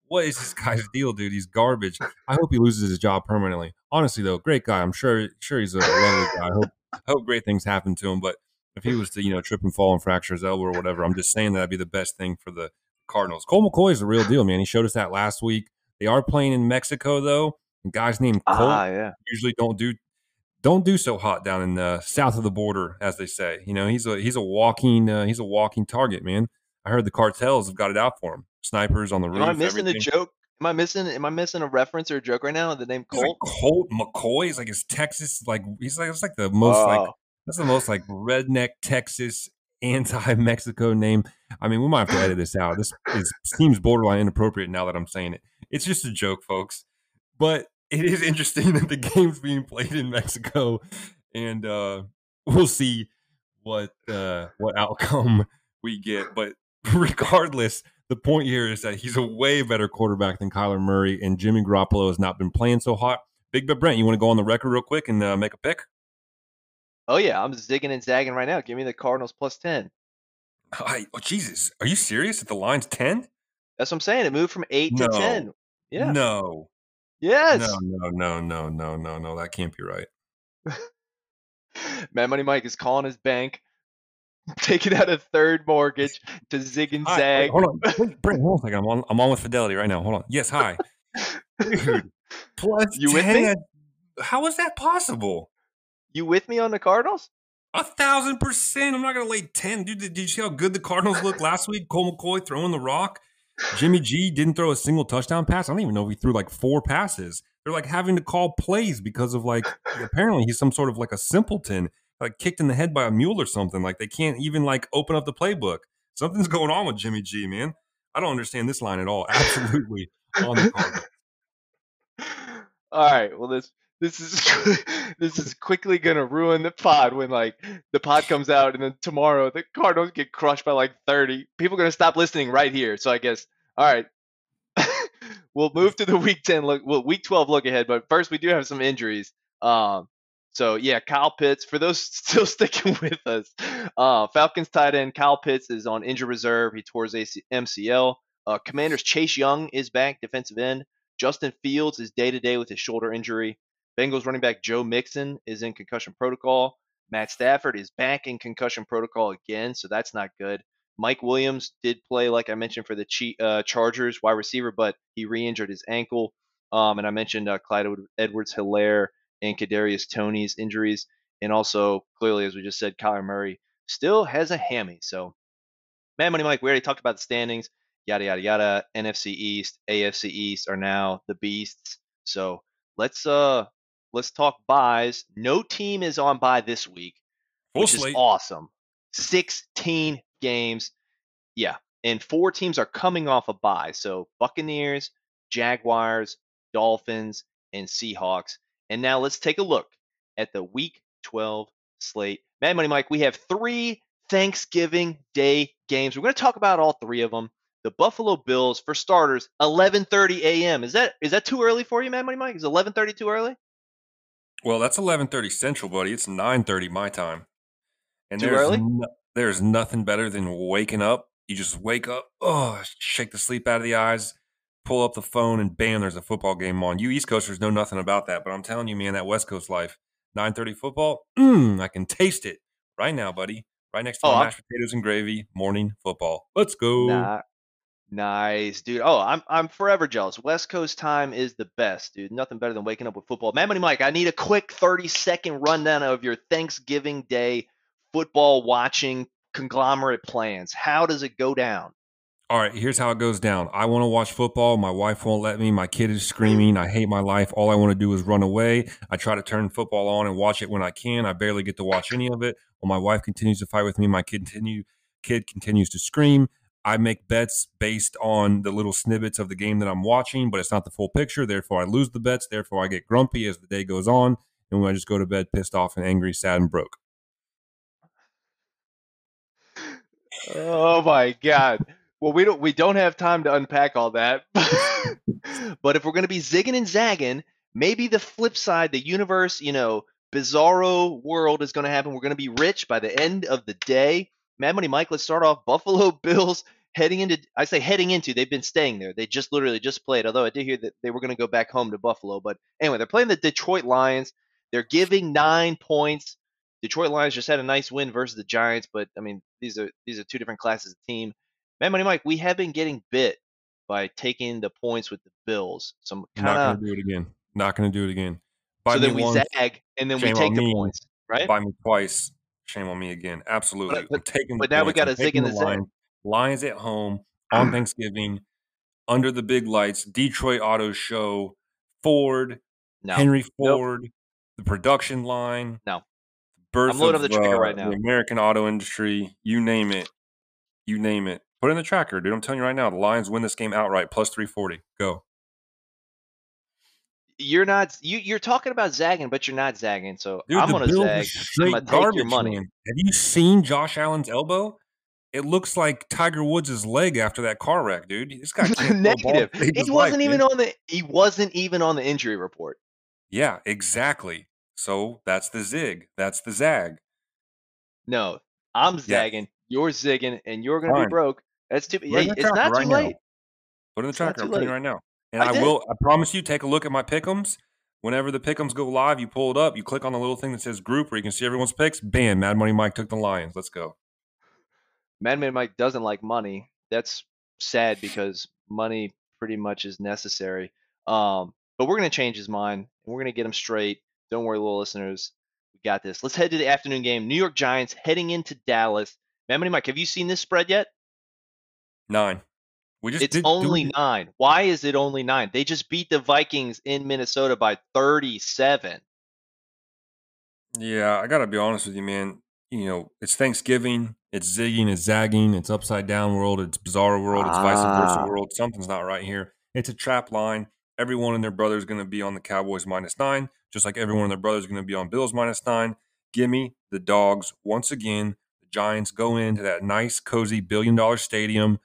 S2: what is this guy's deal, dude? He's garbage. I hope he loses his job permanently. Honestly, though, great guy. I'm sure sure he's a lovely guy. I hope I hope great things happen to him. But if he was to you know trip and fall and fracture his elbow or whatever, I'm just saying that'd be the best thing for the Cardinals. Colt McCoy is the real deal, man. He showed us that last week. They are playing in Mexico though. And guys named Colt
S1: Ah, yeah.
S2: usually don't do don't do so hot down in the south of the border, as they say. You know, he's a he's a walking uh, he's a walking target, man. I heard the cartels have got it out for him. Snipers on the roof.
S1: Am I missing
S2: everything.
S1: the joke? Am I missing? Am I missing a reference or a joke right now? The name
S2: He's like
S1: Colt.
S2: Colt McCoy. is like his Texas, like he's like it's like the most like
S1: Oh.
S2: that's the most like redneck Texas anti-Mexico name. I mean, we might have to edit this out. This is seems borderline inappropriate now that I'm saying it. It's just a joke, folks. But it is interesting that the game's being played in Mexico, and uh, we'll see what uh, what outcome we get. But regardless, the point here is that he's a way better quarterback than Kyler Murray, and Jimmy Garoppolo has not been playing so hot. Big but Brent, you want to go on the record real quick and uh, make a pick?
S1: Oh yeah, I'm zigging and zagging right now. Give me the Cardinals plus ten.
S2: I, oh Jesus, are you serious? That the line's ten?
S1: That's what I'm saying. It moved from eight to ten. Yeah.
S2: No,
S1: Yes.
S2: no, no, no, no, no, no, no. That can't be right.
S1: Mad Money Mike is calling his bank, taking out a third mortgage to zig and
S2: Hi, wait,
S1: zag.
S2: hold on, wait, Brent, hold on a second. I'm on. I'm on with Fidelity right now. Hold on. Yes, hi, dude. Plus
S1: You with
S2: 10?
S1: me?
S2: How is that possible?
S1: You with me on the Cardinals?
S2: A thousand percent. I'm not gonna lay ten, dude. Did you see how good the Cardinals looked last week? Colt McCoy throwing the rock. Jimmy G didn't throw a single touchdown pass. I don't even know if he threw like four passes. They're like having to call plays because of like apparently he's some sort of like a simpleton, like kicked in the head by a mule or something. Like they can't even like open up the playbook. Something's going on with Jimmy G, man. I don't understand this line at all. Absolutely on the Cardinals.
S1: All right. Well, this this is this is quickly gonna ruin the pod when like the pod comes out and then tomorrow the Cardinals get crushed by like 30. People are gonna stop listening right here. So I guess all right. we'll move to the week 10 look well week 12 look ahead, but first we do have some injuries. Um so yeah, Kyle Pitts, for those still sticking with us, uh, Falcons tight end Kyle Pitts is on injured reserve. He tore his AC- MCL. Uh, Commanders Chase Young is back, defensive end. Justin Fields is day to day with his shoulder injury. Bengals running back Joe Mixon is in concussion protocol. Matt Stafford is back in concussion protocol again, so that's not good. Mike Williams did play, like I mentioned, for the uh, Chargers wide receiver, but he re-injured his ankle. Um, and I mentioned uh, Clyde Edwards Helaire and Kadarius Toney's injuries, and also clearly, as we just said, Kyler Murray still has a hammy. So, man, money, Mike, we already talked about the standings yada yada yada. NFC East, AFC East are now the beasts. So let's uh let's talk buys. No team is on buy this week,
S2: Full
S1: which is awesome. Sixteen games, yeah, and four teams are coming off a buy. So Buccaneers, Jaguars, Dolphins, and Seahawks. And now let's take a look at the Week 12 slate. Mad Money Mike, we have three Thanksgiving Day games. We're going to talk about all three of them the Buffalo Bills for starters, 11:30 a.m. Is that is that too early for you, Mad Money Mike? Is 11:30 too early?
S2: Well, that's eleven thirty Central, buddy. It's nine thirty my time. And
S1: Too
S2: there's
S1: early?
S2: no- there's nothing better than waking up. You just wake up, oh, shake the sleep out of the eyes, pull up the phone, and bam, there's a football game on. You East Coasters know nothing about that, but I'm telling you, man, that West Coast life, nine thirty football, mm, I can taste it right now, buddy. Right next to
S1: Oh,
S2: my
S1: I'm-
S2: mashed potatoes and gravy, morning football. Let's go.
S1: Nah. Nice, dude. Oh, I'm I'm forever jealous. West Coast time is the best, dude. Nothing better than waking up with football. Man, Money Mike, I need a quick 30 second rundown of your Thanksgiving Day football watching conglomerate plans. How does it go down?
S2: All right, here's how it goes down. I want to watch football. My wife won't let me. My kid is screaming. I hate my life. All I want to do is run away. I try to turn football on and watch it when I can. I barely get to watch any of it. While my wife continues to fight with me, my kid continue kid continues to scream. I make bets based on the little snippets of the game that I'm watching, but it's not the full picture. Therefore, I lose the bets. Therefore, I get grumpy as the day goes on, and when I just go to bed pissed off and angry, sad, and broke.
S1: Oh my god. Well, we don't we don't have time to unpack all that. but if we're going to be zigging and zagging, maybe the flip side, the universe, you know, bizarro world is going to happen. We're going to be rich by the end of the day. Mad Money Mike, let's start off Buffalo Bills heading into I say heading into, they've been staying there. They just literally just played. Although I did hear that they were going to go back home to Buffalo, but anyway, they're playing the Detroit Lions. They're giving 9 points. Detroit Lions just had a nice win versus the Giants, but I mean, these are these are two different classes of team. Man, Money Mike, we have been getting bit by taking the points with the Bills. So I'm
S2: Not going to do it again. Not going to do it again. Buy
S1: so then we
S2: once,
S1: zag and then we take the
S2: me.
S1: points, right?
S2: buy me twice. Shame on me again. Absolutely.
S1: but-
S2: the
S1: but now we
S2: points. I'm
S1: gotta zig in
S2: the
S1: the zag.
S2: Lions. At home on Thanksgiving. under the big lights, Detroit Auto Show, Ford,
S1: No.
S2: Henry Ford, the production line.
S1: No.
S2: Birth
S1: I'm loading
S2: of,
S1: up the tracker
S2: uh,
S1: right now.
S2: The American auto industry, you name it. You name it. Put in the tracker, dude. I'm telling you right now, the Lions win this game outright, plus 340. Go.
S1: You're not you you're talking about zagging, but you're not zagging. So
S2: Dude,
S1: I'm gonna
S2: Bills are
S1: zag. I'm
S2: straight
S1: gonna take your money.
S2: man. Have you seen Josh Allen's elbow? It looks like Tiger Woods' leg after that car wreck, dude. This guy can't throw a ball
S1: Negative.
S2: to
S1: He wasn't
S2: life,
S1: even
S2: dude.
S1: on the he wasn't even on the injury report.
S2: Yeah, exactly. So that's the zig. That's the zag.
S1: No, I'm zagging. You're zigging, and you're gonna
S2: Fine.
S1: be broke. That's too.
S2: Put
S1: Hey, it's not
S2: right
S1: too
S2: now.
S1: late.
S2: Put in the tracker. I'm telling you
S1: late.
S2: right now. And
S1: I
S2: I, will. I promise you. Take a look at my pickums. Whenever the pickums go live, you pull it up. You click on the little thing that says group, where you can see everyone's picks. Bam! Mad Money Mike took the Lions. Let's go.
S1: Madman Mike doesn't like money. That's sad because money pretty much is necessary. Um, but we're gonna change his mind and we're gonna get him straight. Don't worry, little listeners. We got this. Let's head to the afternoon game. New York Giants heading into Dallas. Madman Mike, have you seen this spread yet?
S2: Nine. We just
S1: It's only nine. Why is it only nine? They just beat the Vikings in Minnesota by 37.
S2: Yeah, I gotta be honest with you, man. You know, it's Thanksgiving. It's zigging. It's zagging. It's upside down world. It's bizarre world. It's vice versa
S1: Ah.
S2: world. Something's not right here. It's a trap line. Everyone and their brother is going to be on the Cowboys minus nine, just like everyone and their brother is going to be on Bills minus nine. Gimme the dogs once again. The Giants go into that nice, cozy billion dollar stadium.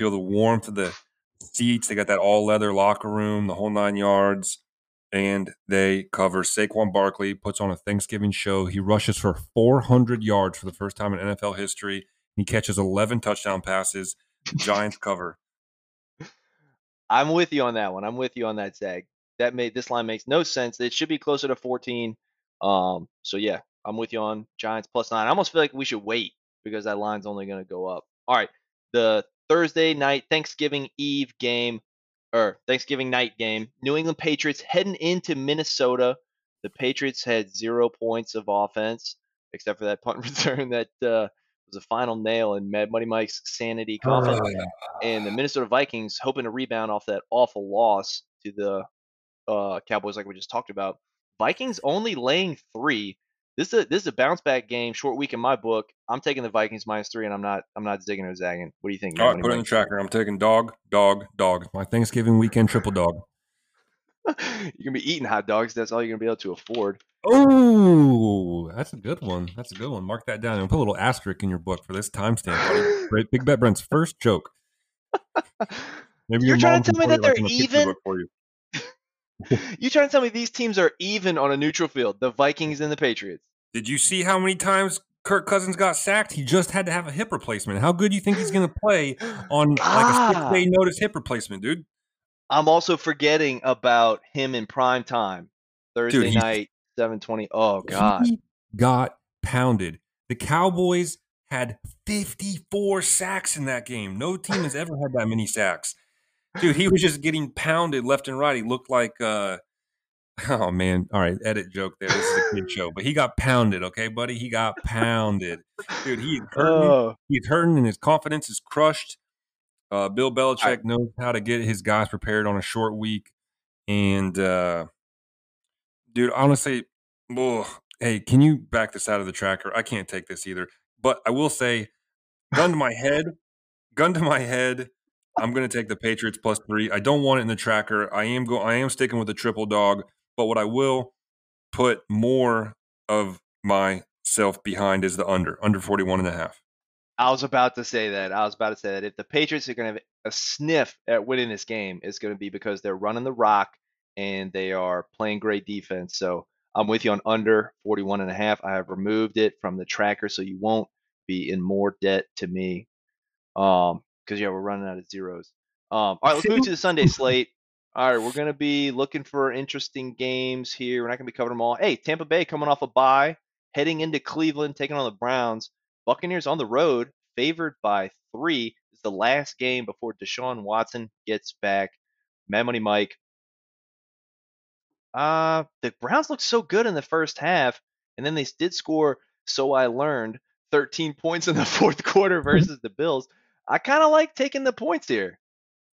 S2: Feel the warmth of the seats. They got that all leather locker room, the whole nine yards and they cover Saquon Barkley, puts on a Thanksgiving show. He rushes for 400 yards for the first time in NFL history. He catches 11 touchdown passes. Giants cover.
S1: I'm with you on that one. I'm with you on that, Zag. That made this line makes no sense. It should be closer to 14. Um, so yeah, I'm with you on Giants plus nine. I almost feel like we should wait because that line's only going to go up. All right, the Thursday night Thanksgiving Eve game or Thanksgiving night game. New England Patriots heading into Minnesota. The Patriots had zero points of offense except for that punt return that uh, was a final nail in Mad Money Mike's sanity coffin and the Minnesota Vikings hoping to rebound off that awful loss to the uh, Cowboys, like we just talked about. Vikings only laying three. This is a, this is a bounce back game, short week in my book. I'm taking the Vikings minus three, and I'm not I'm not zigging or zagging. What do you think?
S2: All right, put it in the tracker. I'm taking dog, dog, dog. My Thanksgiving weekend triple dog.
S1: You're gonna be eating hot dogs. That's all you're gonna be able to afford.
S2: Oh, that's a good one. That's a good one. Mark that down and put a little asterisk in your book for this timestamp. Great Big Bet Brent's first joke. Maybe
S1: You're
S2: your
S1: trying to tell me that they're
S2: in a picture
S1: even?
S2: You.
S1: trying to tell me these teams are even on a neutral field? The Vikings and the Patriots.
S2: Did you see how many times Kirk Cousins got sacked? He just had to have a hip replacement. How good do you think he's going to play on like a
S1: Ah.
S2: six day notice hip replacement, dude?
S1: I'm also forgetting about him in prime time, Thursday
S2: he's-
S1: night, 7:20. Oh God.
S2: He got pounded. The Cowboys had 54 sacks in that game. No team has ever had that many sacks. Dude, he was just getting pounded left and right. He looked like uh oh man. All right, edit joke there. This is a kid show. But he got pounded, okay, buddy? He got pounded. Dude, he's hurting.
S1: Oh.
S2: he's hurting and his confidence is crushed. Uh, Bill Belichick knows how to get his guys prepared on a short week. And uh, dude, I honestly, ugh, hey, can you back this out of the tracker? I can't take this either. But I will say, gun to my head, gun to my head, I'm going to take the Patriots plus three. I don't want it in the tracker. I am go. I am sticking with the triple dog. But what I will put more of myself behind is the under, under 41 and a half.
S1: I was about to say that. I was about to say that if the Patriots are going to have a sniff at winning this game, it's going to be because they're running the rock and they are playing great defense. So I'm with you on under 41 and a half. I have removed it from the tracker so you won't be in more debt to me. Um, because yeah, we're running out of zeros. Um, all right, let's move to the Sunday slate. All right, we're gonna be looking for interesting games here. We're not gonna be covering them all. Hey, Tampa Bay coming off a bye, heading into Cleveland, taking on the Browns. Buccaneers on the road, favored by three. Is the last game before Deshaun Watson gets back. Mad Money Mike. Uh, the Browns looked so good in the first half, and then they did score, so I learned, 13 points in the fourth quarter versus the Bills. I kind of like taking the points here.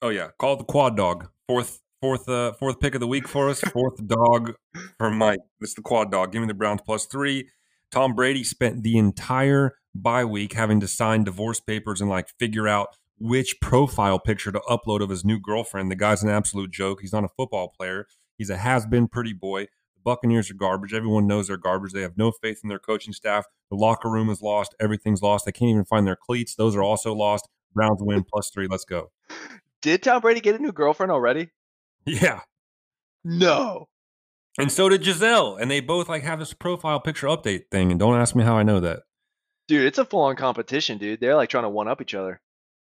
S2: Oh yeah, call the quad dog. Fourth, fourth, uh, fourth pick of the week for us. Fourth dog for Mike. This is the quad dog. Give me the Browns plus three. Tom Brady spent the entire bye week having to sign divorce papers and like figure out which profile picture to upload of his new girlfriend. The guy's an absolute joke. He's not a football player. He's a has-been pretty boy. The Buccaneers are garbage. Everyone knows they're garbage. They have no faith in their coaching staff. The locker room is lost. Everything's lost. They can't even find their cleats. Those are also lost. Browns win plus three. Let's go.
S1: Did Tom Brady get a new girlfriend already?
S2: Yeah.
S1: No.
S2: And so did Gisele. And they both like have this profile picture update thing. And don't ask me how I know that.
S1: Dude, it's a full on competition, dude. They're like trying to one up each other.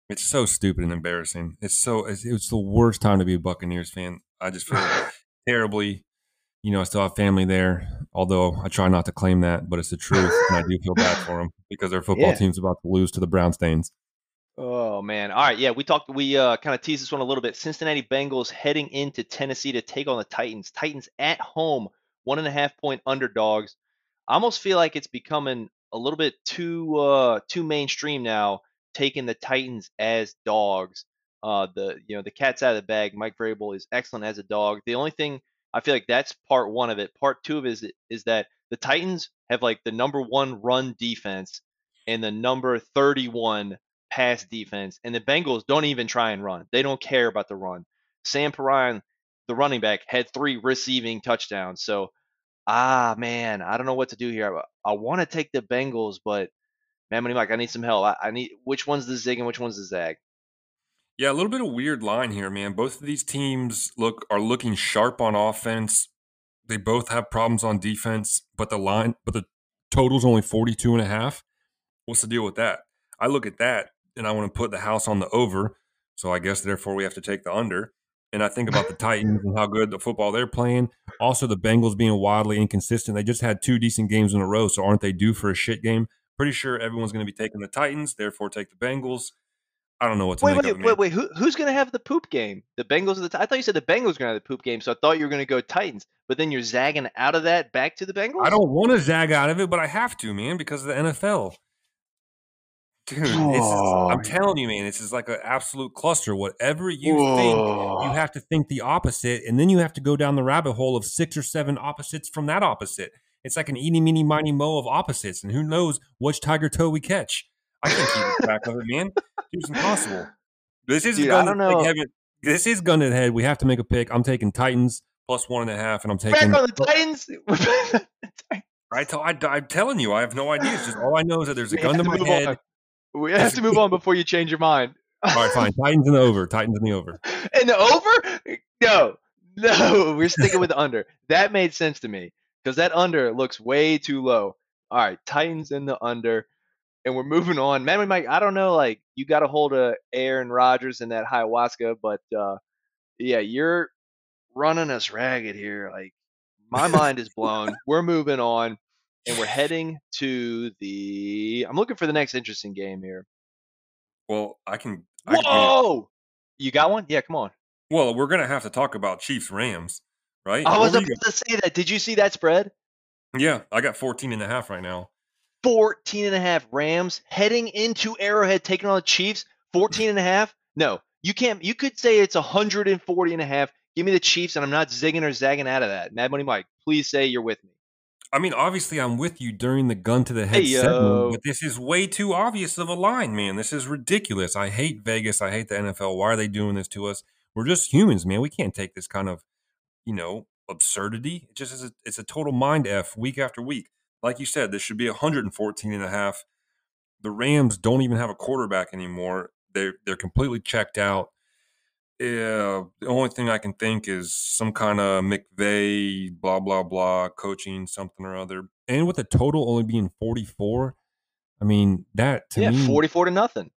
S2: It's so stupid and embarrassing. It's so it's, it's the worst time to be a Buccaneers fan. I just feel terribly. You know, I still have family there, although I try not to claim that, but it's the truth, and I do feel bad for them because their football
S1: Yeah.
S2: team's about to lose to the Brown Stains.
S1: Oh man. All right, yeah, we talked we uh kind of teased this one a little bit. Cincinnati Bengals heading into Tennessee to take on the Titans. Titans at home, one and a half point underdogs. I almost feel like it's becoming a little bit too uh too mainstream now, taking the Titans as dogs. Uh the you know, the cat's out of the bag. Mike Vrabel is excellent as a dog. The only thing I feel like that's part one of it. Part two of it is is that the Titans have like the number one run defense and the number 31 pass defense, and the Bengals don't even try and run. They don't care about the run. Sam Perine, the running back, had three receiving touchdowns. So, ah, man, I don't know what to do here. I, I want to take the Bengals, but man, Money Mike, I need some help. I, I need which one's the zig and which one's the zag.
S2: Yeah, a little bit of weird line here, man. Both of these teams look are looking sharp on offense. They both have problems on defense, but the line but the total's only 42 and a half. What's the deal with that? I look at that and I want to put the house on the over. So I guess therefore we have to take the under. And I think about the Titans and how good the football they're playing. Also the Bengals being wildly inconsistent. They just had two decent games in a row, so aren't they due for a shit game? Pretty sure everyone's going to be taking the Titans, therefore take the Bengals. I don't know what to
S1: Wait,
S2: make
S1: wait,
S2: of it. man.
S1: wait, wait. Who, who's going to have the poop game? The Bengals or the? I thought you said the Bengals were going to have the poop game, so I thought you were going to go Titans. But then you're zagging out of that back to the Bengals.
S2: I don't want to zag out of it, but I have to, man, because of the NFL. Dude,
S1: Oh.
S2: I'm telling you, man, this is like an absolute cluster. Whatever you think, you have to think the opposite, and then you have to go down the rabbit hole of six or seven opposites from that opposite. It's like an eeny, meeny, miny, mo of opposites, and who knows which tiger toe we catch. I can't keep track of it, man. It's impossible. This is
S1: Dude,
S2: gun
S1: I don't know.
S2: This is gun to the head. We have to make a pick. I'm taking Titans plus one and a half, and I'm
S1: Back
S2: taking
S1: on the Titans.
S2: I tell, I, I'm telling you, I have no idea. It's just all I know is that there's a gun to my head.
S1: We have to move on before you change your mind.
S2: All right, fine. Titans in the over. Titans in the over.
S1: And the over? No, no, we're sticking with the under. That made sense to me because that under looks way too low. All right, Titans in the under, and we're moving on. Man, we might. I don't know, like you got a hold of Aaron Rodgers and that ayahuasca, but uh, yeah, you're running us ragged here. Like my mind is blown. We're moving on, and we're heading to the. I'm looking for the next interesting game here.
S2: Well, I can. I can
S1: Whoa! You got one? Yeah, come on.
S2: well, we're gonna have to talk about Chiefs Rams, right?
S1: I was about to say that. Did you see that spread?
S2: yeah, I got 14 and a half right now.
S1: 14 and a half Rams heading into Arrowhead taking on the Chiefs. 14 and a half? No. You can't you could say it's 140 and a half. Give me the Chiefs and I'm not zigging or zagging out of that. Mad Money Mike, please say you're with me.
S2: I mean, obviously, I'm with you during the gun to the head
S1: Hey,
S2: segment, but this is way too obvious of a line, man. This is ridiculous. I hate Vegas. I hate the NFL. Why are they doing this to us? We're just humans, man. We can't take this kind of, you know, absurdity. It just is a, it's a total mind f week after week. Like you said, this should be 114 and a half. The Rams don't even have a quarterback anymore. They're they're completely checked out. Yeah, the only thing I can think is some kind of McVay, blah blah blah, coaching something or other. And with the total only being 44, I mean that to
S1: yeah,
S2: me,
S1: 44 to nothing.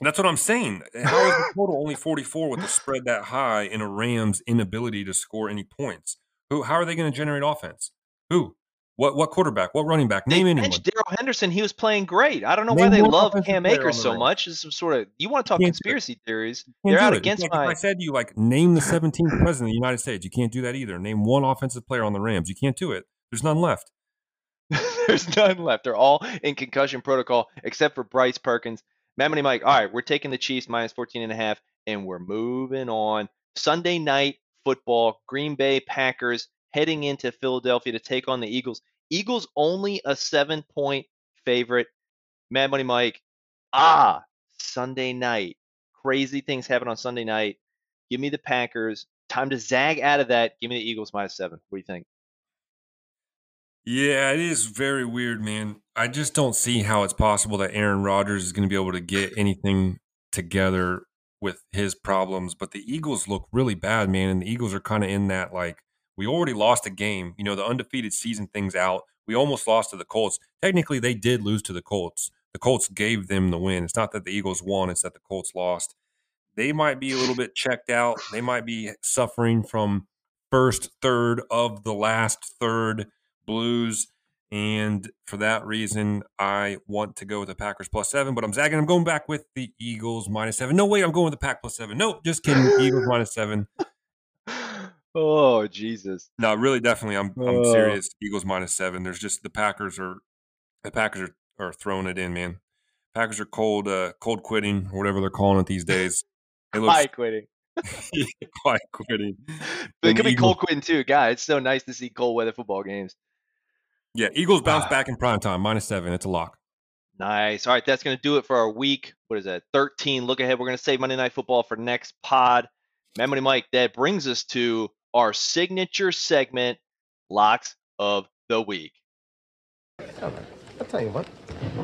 S2: that's what I'm saying. How is the total only 44 with the spread that high and a Rams inability to score any points? Who? How are they going to generate offense? Who? What? What quarterback? What running back?
S1: They
S2: Name anyone.
S1: Darrell Henderson. He was playing great. I don't know
S2: Name
S1: why they love Cam Akers so much. Is some sort of you want to talk
S2: Can't do it.
S1: conspiracy theories. They're out
S2: it.
S1: against
S2: It's like
S1: my
S2: I said to you, like, name the 17th president of the United States. You can't do that either. Name one offensive player on the Rams. You can't do it. There's none left.
S1: There's none left. They're all in concussion protocol except for Bryce Perkins. Mad Mike, all right, we're taking the Chiefs minus 14 and a half, and we're moving on. Sunday night football, Green Bay Packers heading into Philadelphia to take on the Eagles. Eagles only a seven point favorite. Mad Money Mike, ah, Sunday night. Crazy things happen on Sunday night. Give me the Packers. Time to zag out of that. Give me the Eagles minus seven. What do you think?
S2: Yeah, it is very weird, man. I just don't see how it's possible that Aaron Rodgers is going to be able to get anything together with his problems. But the Eagles look really bad, man. And the Eagles are kind of in that like, we already lost a game. You know, the undefeated season things out. We almost lost to the Colts. Technically, they did lose to the Colts. The Colts gave them the win. It's not that the Eagles won, it's that the Colts lost. They might be a little bit checked out. They might be suffering from first third of the last third blues. And for that reason, I want to go with the Packers plus seven, but I'm zagging. I'm going back with the Eagles minus seven. No way, I'm going with the Pack plus seven. Nope, just kidding. Eagles minus seven.
S1: Oh Jesus!
S2: No, really, definitely, I'm I'm
S1: Oh.
S2: serious. Eagles minus seven. There's just the Packers are the Packers are, are throwing it in, man. Packers are cold, uh, cold quitting or whatever they're calling it these days. It looks
S1: High quitting.
S2: quite quitting. And
S1: could be cold quitting too. God, it's so nice to see cold weather football games.
S2: Yeah, Eagles bounce
S1: Ah.
S2: back in prime time, minus seven. It's a lock.
S1: Nice. All right, that's going to do it for our week. What is that? 13. Look ahead. We're going to save Monday Night Football for next pod. Mad Money Mike, that brings us to our signature segment, Locks of the Week.
S3: I'll tell you what.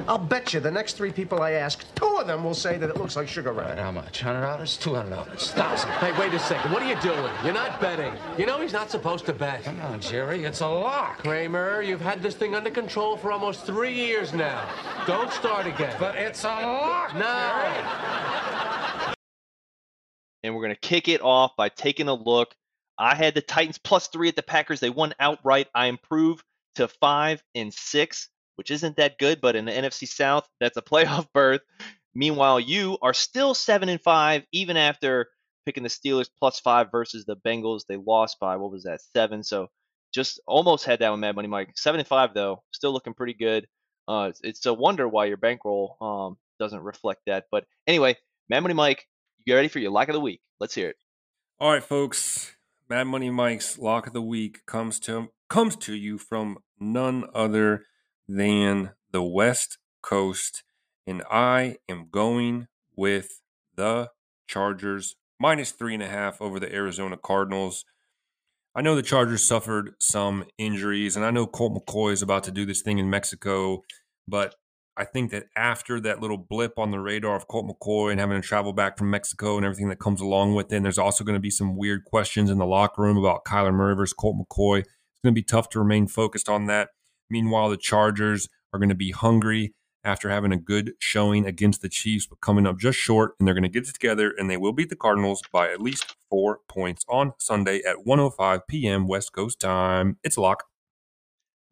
S3: I'll bet you the next three people I ask, two of them will say that it looks like Sugar Ray.
S4: How much? Hundred dollars? Two hundred dollars? Thousand?
S5: Hey, wait a second. What are you doing? You're not betting. You know he's not supposed to bet.
S4: Come on, Jerry. It's a lock.
S5: Kramer, you've had this thing under control for almost three years now. Don't start again.
S4: But it's a lock.
S5: no.
S1: And we're going to kick it off by taking a look. I had the Titans plus three at the Packers. They won outright. I improved to five and six, which isn't that good, but in the NFC South, that's a playoff berth. Meanwhile, you are still seven and five, even after picking the Steelers plus five versus the Bengals. They lost by what was that, seven? So just almost had that one, Mad Money Mike. Seven and five though, still looking pretty good. Uh, it's, a wonder why your bankroll um, doesn't reflect that. But anyway, Mad Money Mike, you get ready for your lock of the week? Let's hear it.
S2: All right, folks. Mad Money Mike's lock of the week comes to comes to you from none other than the West Coast, and I am going with the Chargers minus three and a half over the Arizona Cardinals. I know the Chargers suffered some injuries, and I know Colt McCoy is about to do this thing in Mexico, but I think that after that little blip on the radar of Colt McCoy and having to travel back from Mexico and everything that comes along with it, there's also going to be some weird questions in the locker room about Kyler Murray versus Colt McCoy. It's going to be tough to remain focused on that. Meanwhile, the Chargers are going to be hungry after having a good showing against the Chiefs, but coming up just short, and they're going to get it together, and they will beat the Cardinals by at least four points on Sunday at 1:05 p.m. West Coast time. It's a lock.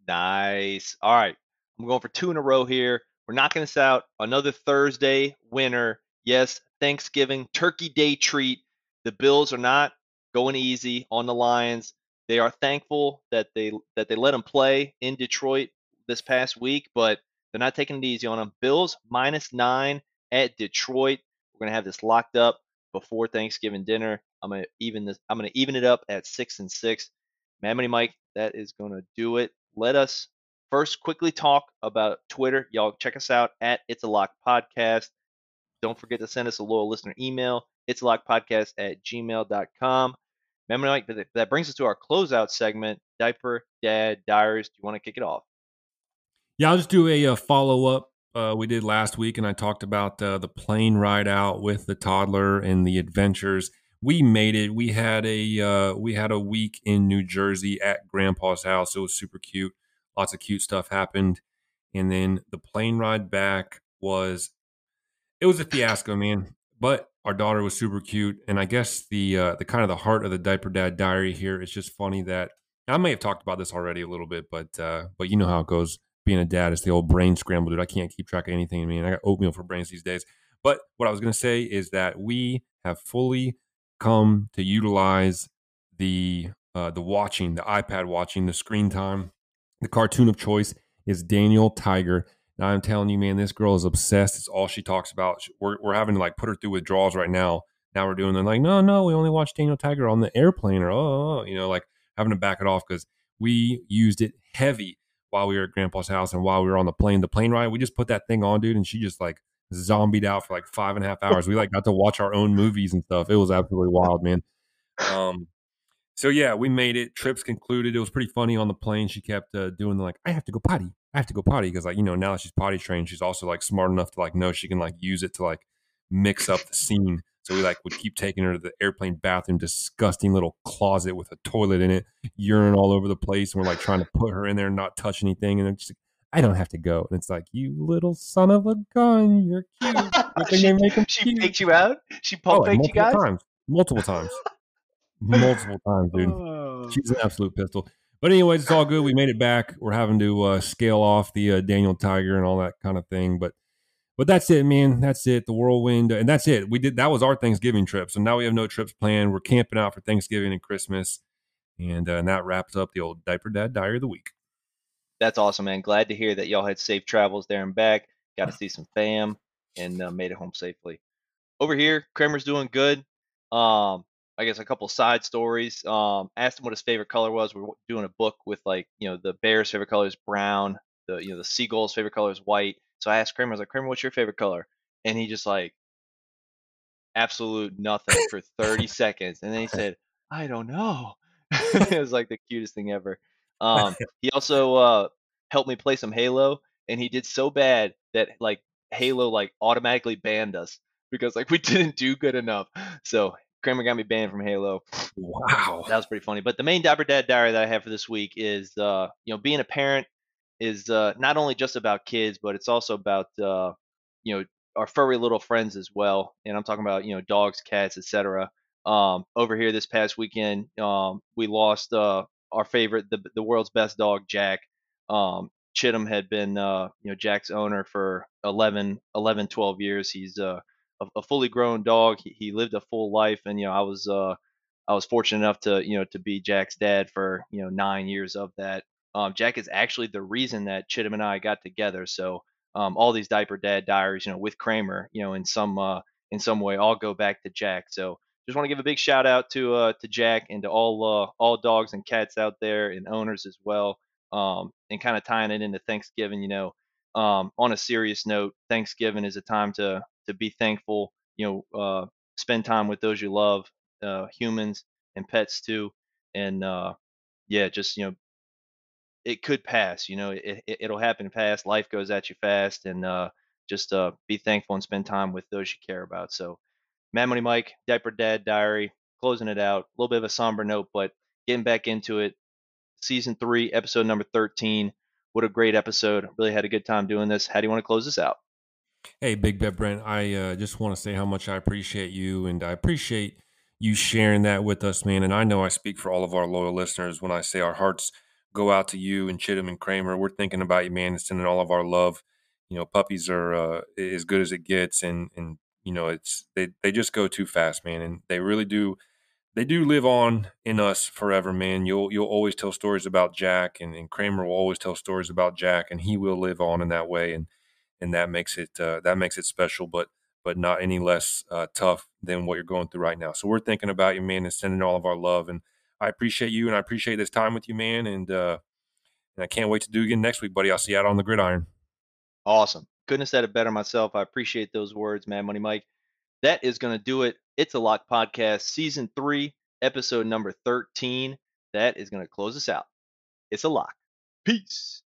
S1: Nice. All right. I'm going for two in a row here. We're knocking this out. Another Thursday winner. Yes, Thanksgiving Turkey Day treat. The Bills are not going easy on the Lions. They are thankful that they that they let them play in Detroit this past week, but they're not taking it easy on them. Bills minus nine at Detroit. We're gonna have this locked up before Thanksgiving dinner. I'm gonna even this. I'm gonna even it up at six and six. Mad Money Mike, that is gonna do it. Let us first quickly talk about Twitter. Y'all check us out at It's a Lock Podcast. Don't forget to send us a loyal listener email. It's a Lock Podcast at gmail.com. Remember, that- brings us to our closeout segment. Diaper Dad Diaries. Do you want to kick it off?
S2: Yeah, I'll just do a, uh follow up. Uh, we did last week, and I talked about uh, the plane ride out with the toddler and the adventures. We made it. We had a uh, we had a week in New Jersey at Grandpa's house. It was super cute. Lots of cute stuff happened, and then the plane ride back was it was a fiasco, man. But our daughter was super cute, and I guess the uh, the kind of the heart of the diaper dad diary here is just funny that I may have talked about this already a little bit, but uh, but you know how it goes being a dad it's the old brain scramble, dude. I can't keep track of anything. I mean, I got oatmeal for brains these days. But what I was going to say is that we have fully come to utilize the uh, the watching, the iPad watching, the screen time. The cartoon of choice is Daniel Tiger. Now, I'm telling you, man, this girl is obsessed. It's all she talks about. We're, we're having to like put her through withdrawals right now. Now we're doing, they're like, no, no, we only watched Daniel Tiger on the airplane or, oh, oh, oh," you know, like having to back it off because we used it heavy while we were at grandpa's house and while we were on the plane. The plane ride, we just put that thing on, dude, and she just like zombied out for like five and a half hours. We like got to watch our own movies and stuff. It was absolutely wild, man. Um, so yeah, we made it. Trips concluded. It was pretty funny on the plane. She kept uh, doing the, like, I have to go potty. I have to go potty because like you know now that she's potty trained, she's also like smart enough to like know she can like use it to like mix up the scene. So we like would keep taking her to the airplane bathroom, disgusting little closet with a toilet in it, urine all over the place, and we're like trying to put her in there and not touch anything. And then she's like, I don't have to go. And it's like, you little son of a gun, you're cute.
S1: She,
S2: they make
S1: she
S2: cute?
S1: faked you out. She
S2: Oh,
S1: pump
S2: like,
S1: faked you
S2: multiple
S1: guys.
S2: times, multiple times, multiple times, dude.
S1: Oh.
S2: She's an absolute pistol. But anyways, it's all good. We made it back. We're having to uh, scale off the uh, Daniel Tiger and all that kind of thing. But but that's it, man. That's it. The whirlwind, and that's it. We did that was our Thanksgiving trip. So now we have no trips planned. We're camping out for Thanksgiving and Christmas, and uh, and that wraps up the old diaper dad diary of the week.
S1: That's awesome, man. Glad to hear that y'all had safe travels there and back. Got to see some fam and uh, made it home safely. Over here, Kramer's doing good. Um, I guess a couple side stories. Um, asked him what his favorite color was. We're doing a book with like you know the Bears' favorite color is brown. The you know the Seagulls' favorite color is white. So I asked Kramer, I was like, Kramer, what's your favorite color? And he just like absolute nothing for 30 seconds, and then he said, I don't know. it was like the cutest thing ever. Um, he also uh, helped me play some Halo, and he did so bad that like Halo like automatically banned us because like we didn't do good enough. So Kramer got me banned from Halo.
S2: Wow.
S1: That was pretty funny. But the main Dapper Dad diary that I have for this week is, uh, you know, being a parent is uh, not only just about kids, but it's also about, uh, you know, our furry little friends as well. And I'm talking about, you know, dogs, cats, etc. Um, over here this past weekend, um, we lost uh, our favorite, the, the world's best dog, Jack. Um, Chittum had been, uh, you know, Jack's owner for 11, 11, 12 years. He's uh, a, a fully grown dog. He, he lived a full life, and you know, I was uh, I was fortunate enough to you know to be Jack's dad for you know nine years of that. Um, Jack is actually the reason that Chittum and I got together. So um, all these diaper dad diaries, you know, with Kramer, you know, in some uh, in some way, all go back to Jack. So just want to give a big shout out to uh, to Jack and to all uh, all dogs and cats out there and owners as well. Um, and kind of tying it into Thanksgiving, you know, um, on a serious note, Thanksgiving is a time to to be thankful. You know, uh, spend time with those you love, uh, humans and pets too, and uh, yeah, just you know, it could pass. You know, it, it it'll happen fast. Life goes at you fast, and uh, just uh, be thankful and spend time with those you care about. So, Mad Money Mike, Diaper Dad Diary, closing it out. A little bit of a somber note, but getting back into it. Season three, episode number thirteen. What a great episode! Really had a good time doing this. How do you want to close this out?
S2: Hey, Big Bet Brent, I uh, just want to say how much I appreciate you, and I appreciate you sharing that with us, man. And I know I speak for all of our loyal listeners when I say our hearts go out to you and Chittum and Kramer. We're thinking about you, man, and sending all of our love. You know, puppies are uh, as good as it gets, and and you know, it's they they just go too fast, man, and they really do. They do live on in us forever, man. You'll you'll always tell stories about Jack, and, and Kramer will always tell stories about Jack, and he will live on in that way, and and that makes it uh, that makes it special, but but not any less uh, tough than what you're going through right now. So we're thinking about you, man, and sending all of our love. And I appreciate you, and I appreciate this time with you, man. And uh, and I can't wait to do again next week, buddy. I'll see you out on the gridiron.
S1: Awesome. Couldn't have said it better myself. I appreciate those words, man. Money Mike. That is going to do it. It's a Lock Podcast, Season 3, Episode number 13. That is going to close us out. It's a lock. Peace.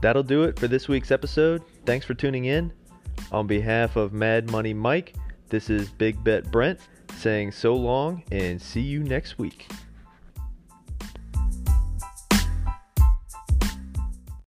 S6: That'll do it for this week's episode. Thanks for tuning in. On behalf of Mad Money Mike, this is Big Bet Brent saying so long and see you next week.